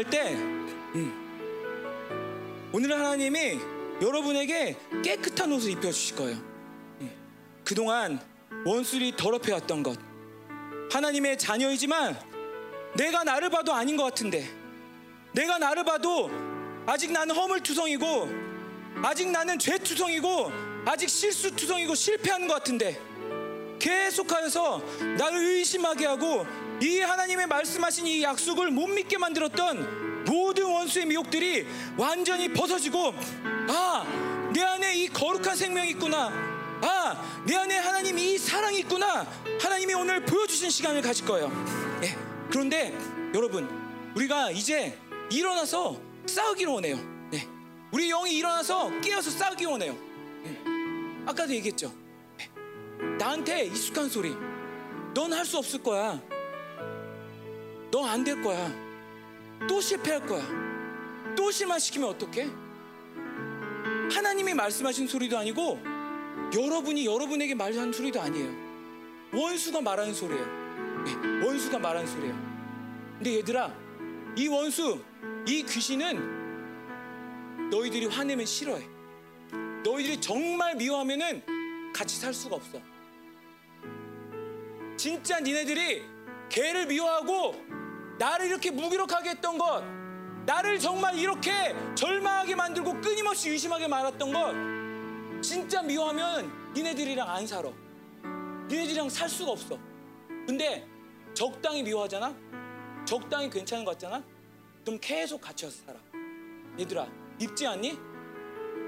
기도할 때 음, 오늘 하나님이 여러분에게 깨끗한 옷을 입혀주실 거예요. 음, 그동안 원수들이 더럽혀왔던 것 하나님의 자녀이지만 내가 나를 봐도 아닌 것 같은데 내가 나를 봐도 아직 나는 허물투성이고 아직 나는 죄투성이고 아직 실수투성이고 실패하는 것 같은데 계속하여서 나를 의심하게 하고 이 하나님의 말씀하신 이 약속을 못 믿게 만들었던 모든 원수의 미혹들이 완전히 벗어지고 아 내 안에 이 거룩한 생명이 있구나 아 내 안에 하나님 이 사랑이 있구나 하나님이 오늘 보여주신 시간을 가질 거예요 예. 그런데 여러분 우리가 이제 일어나서 싸우기를 원해요 네. 우리 영이 일어나서 깨어서 싸우기 원해요 예. 아까도 얘기했죠 예. 나한테 익숙한 소리. 넌 할 수 없을 거야. 너 안 될 거야. 또 실패할 거야. 또 실망시키면 어떡해? 하나님이 말씀하신 소리도 아니고 여러분이 여러분에게 말하는 소리도 아니에요. 원수가 말하는 소리예요. 네, 원수가 말하는 소리예요. 근데 얘들아 이 원수 이 귀신은 너희들이 화내면 싫어해. 너희들이 정말 미워하면은 같이 살 수가 없어. 진짜 니네들이 개를 미워하고 나를 이렇게 무기력하게 했던 것 나를 정말 이렇게 절망하게 만들고 끊임없이 의심하게 말았던 것 진짜 미워하면 니네들이랑 안 살아. 니네들이랑 살 수가 없어. 근데 적당히 미워하잖아? 적당히 괜찮은 것 같잖아? 그럼 계속 같이 와서 살아. 얘들아 입지 않니?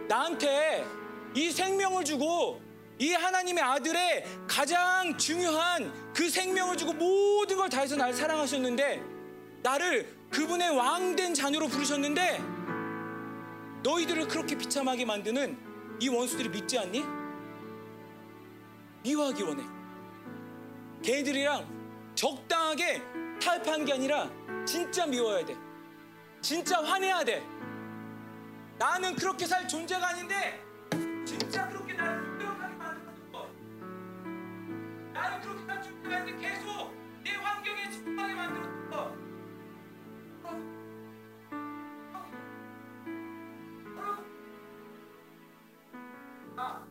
나한테 이 생명을 주고 이 하나님의 아들의 가장 중요한 그 생명을 주고 모든 걸 다해서 날 사랑하셨는데 나를 그분의 왕된 자녀로 부르셨는데 너희들을 그렇게 비참하게 만드는 이 원수들이 믿지 않니? 미워하기 원해. 걔들이랑 적당하게 타협한 게 아니라 진짜 미워야 돼. 진짜 화내야 돼. 나는 그렇게 살 존재가 아닌데 진짜 그렇게 나는 그렇게 살 존재가 아닌데 계속 내 환경에 집중하게 만들었던 거. 아,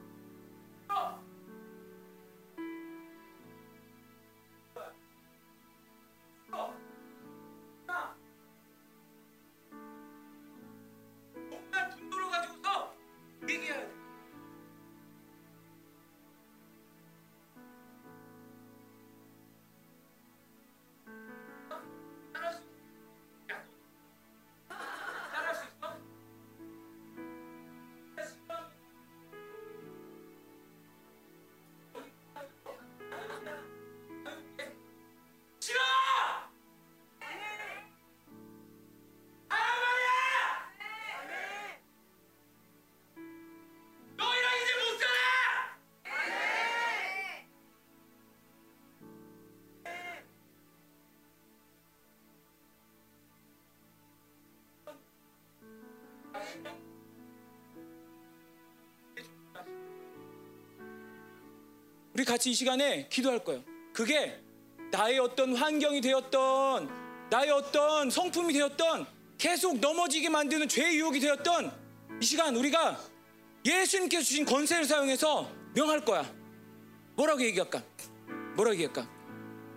우리 같이 이 시간에 기도할 거예요. 그게 나의 어떤 환경이 되었던 나의 어떤 성품이 되었던 계속 넘어지게 만드는 죄의 유혹이 되었던 이 시간 우리가 예수님께서 주신 권세를 사용해서 명할 거야. 뭐라고 얘기할까? 뭐라고 얘기할까?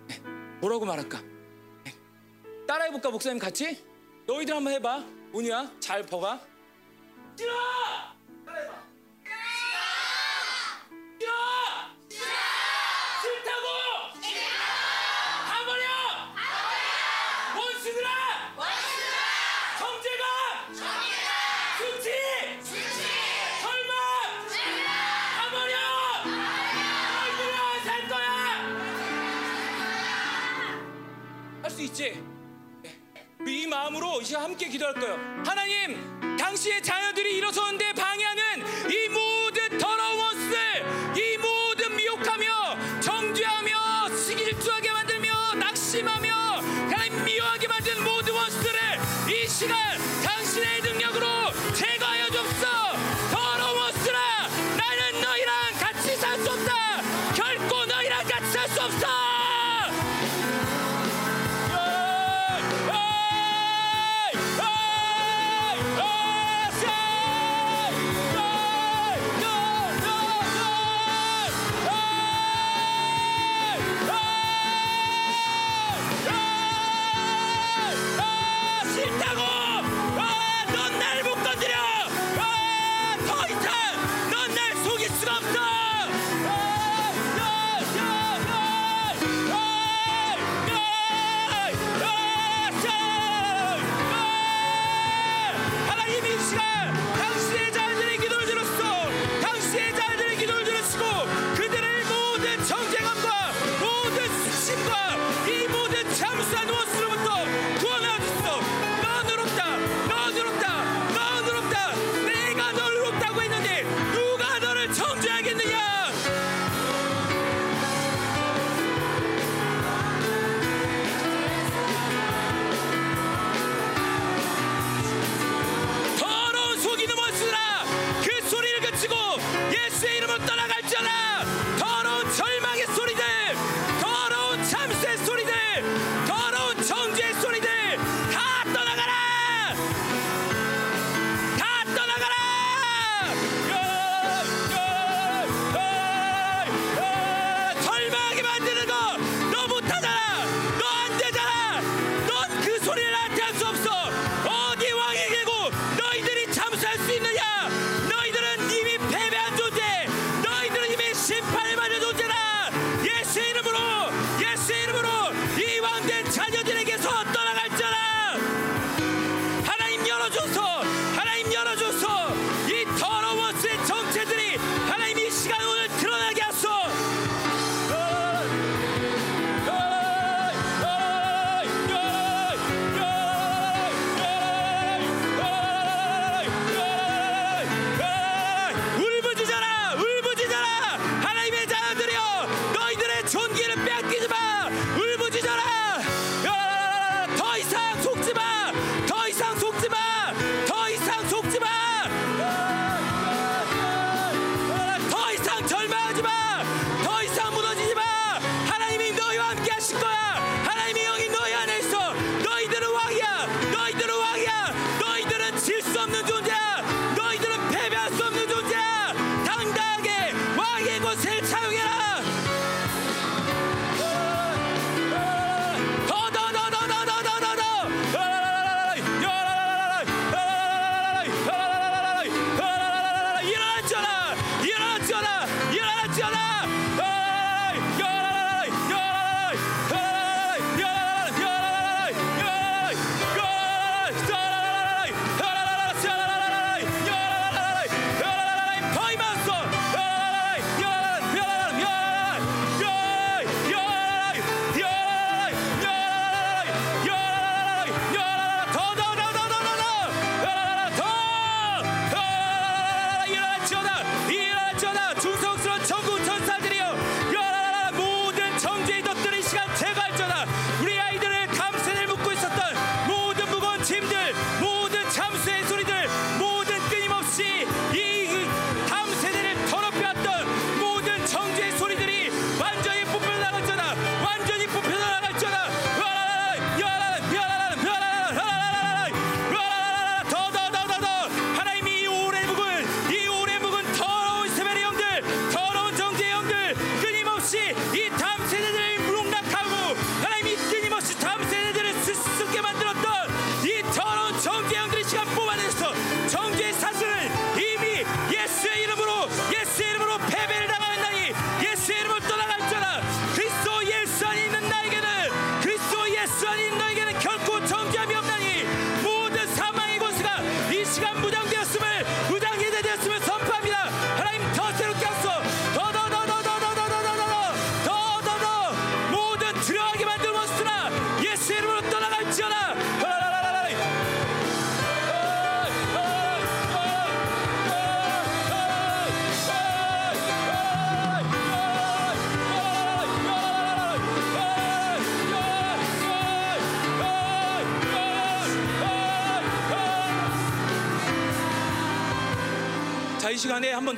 네, 뭐라고 말할까? 네. 따라해볼까 목사님 같이? 너희들 한번 해봐. 문이야 잘 봐봐. 싫어! 이제 함께 기도할 거예요. 하나님, 당신의 자녀들이 일어서는데 방해하는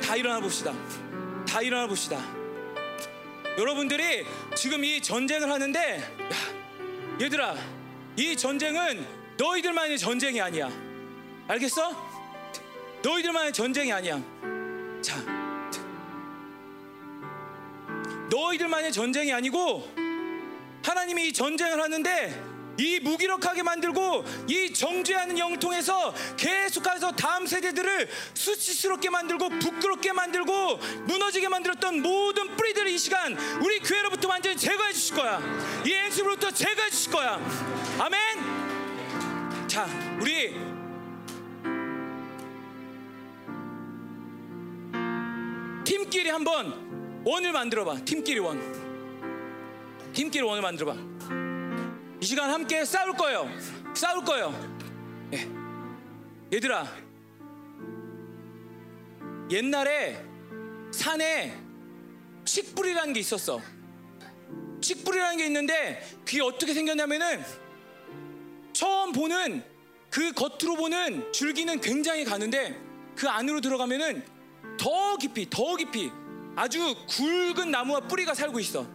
다 일어나 봅시다. 다 일어나 봅시다. 여러분들이 지금 이 전쟁을 하는데, 야, 얘들아, 이 전쟁은 너희들만의 전쟁이 아니야. 알겠어? 너희들만의 전쟁이 아니야. 자, 너희들만의 전쟁이 아니고 하나님이 이 전쟁을 하는데 이 무기력하게 만들고 이 정죄하는 영을 통해서 계속해서 다음 세대들을 수치스럽게 만들고 부끄럽게 만들고 무너지게 만들었던 모든 뿌리들을 이 시간 우리 교회로부터 완전히 제거해 주실 거야. 이 엔습으로부터 제거해 주실 거야. 아멘. 자 우리 팀끼리 한번 원을 만들어 봐. 팀끼리 원. 팀끼리 원을 만들어 봐 이 시간 함께 싸울 거예요. 싸울 거예요. 예. 얘들아, 옛날에 산에 칡뿌리라는 게 있었어. 칡뿌리라는 게 있는데 그게 어떻게 생겼냐면은 처음 보는 그 겉으로 보는 줄기는 굉장히 가는데 그 안으로 들어가면은 더 깊이 더 깊이 아주 굵은 나무와 뿌리가 살고 있어.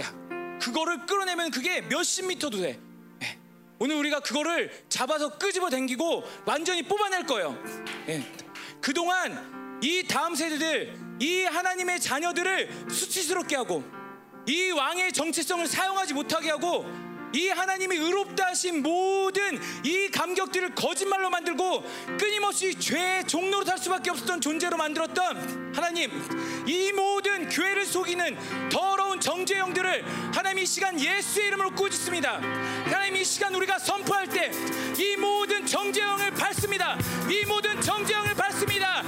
야, 그거를 끌어내면 그게 몇십 미터도 돼. 예. 오늘 우리가 그거를 잡아서 끄집어 당기고 완전히 뽑아낼 거예요. 예. 그동안 이 다음 세대들, 이 하나님의 자녀들을 수치스럽게 하고 이 왕의 정체성을 사용하지 못하게 하고 이 하나님이 의롭다 하신 모든 이 감격들을 거짓말로 만들고 끊임없이 죄의 종로로 살 수밖에 없었던 존재로 만들었던 하나님 이 모든 교회를 속이는 더러운 정죄 형들을 하나님 이 시간 예수의 이름으로 꾸짖습니다. 하나님 이 시간 우리가 선포할 때 이 모든 정죄형을 밟습니다. 이 모든 정죄형을 밟습니다.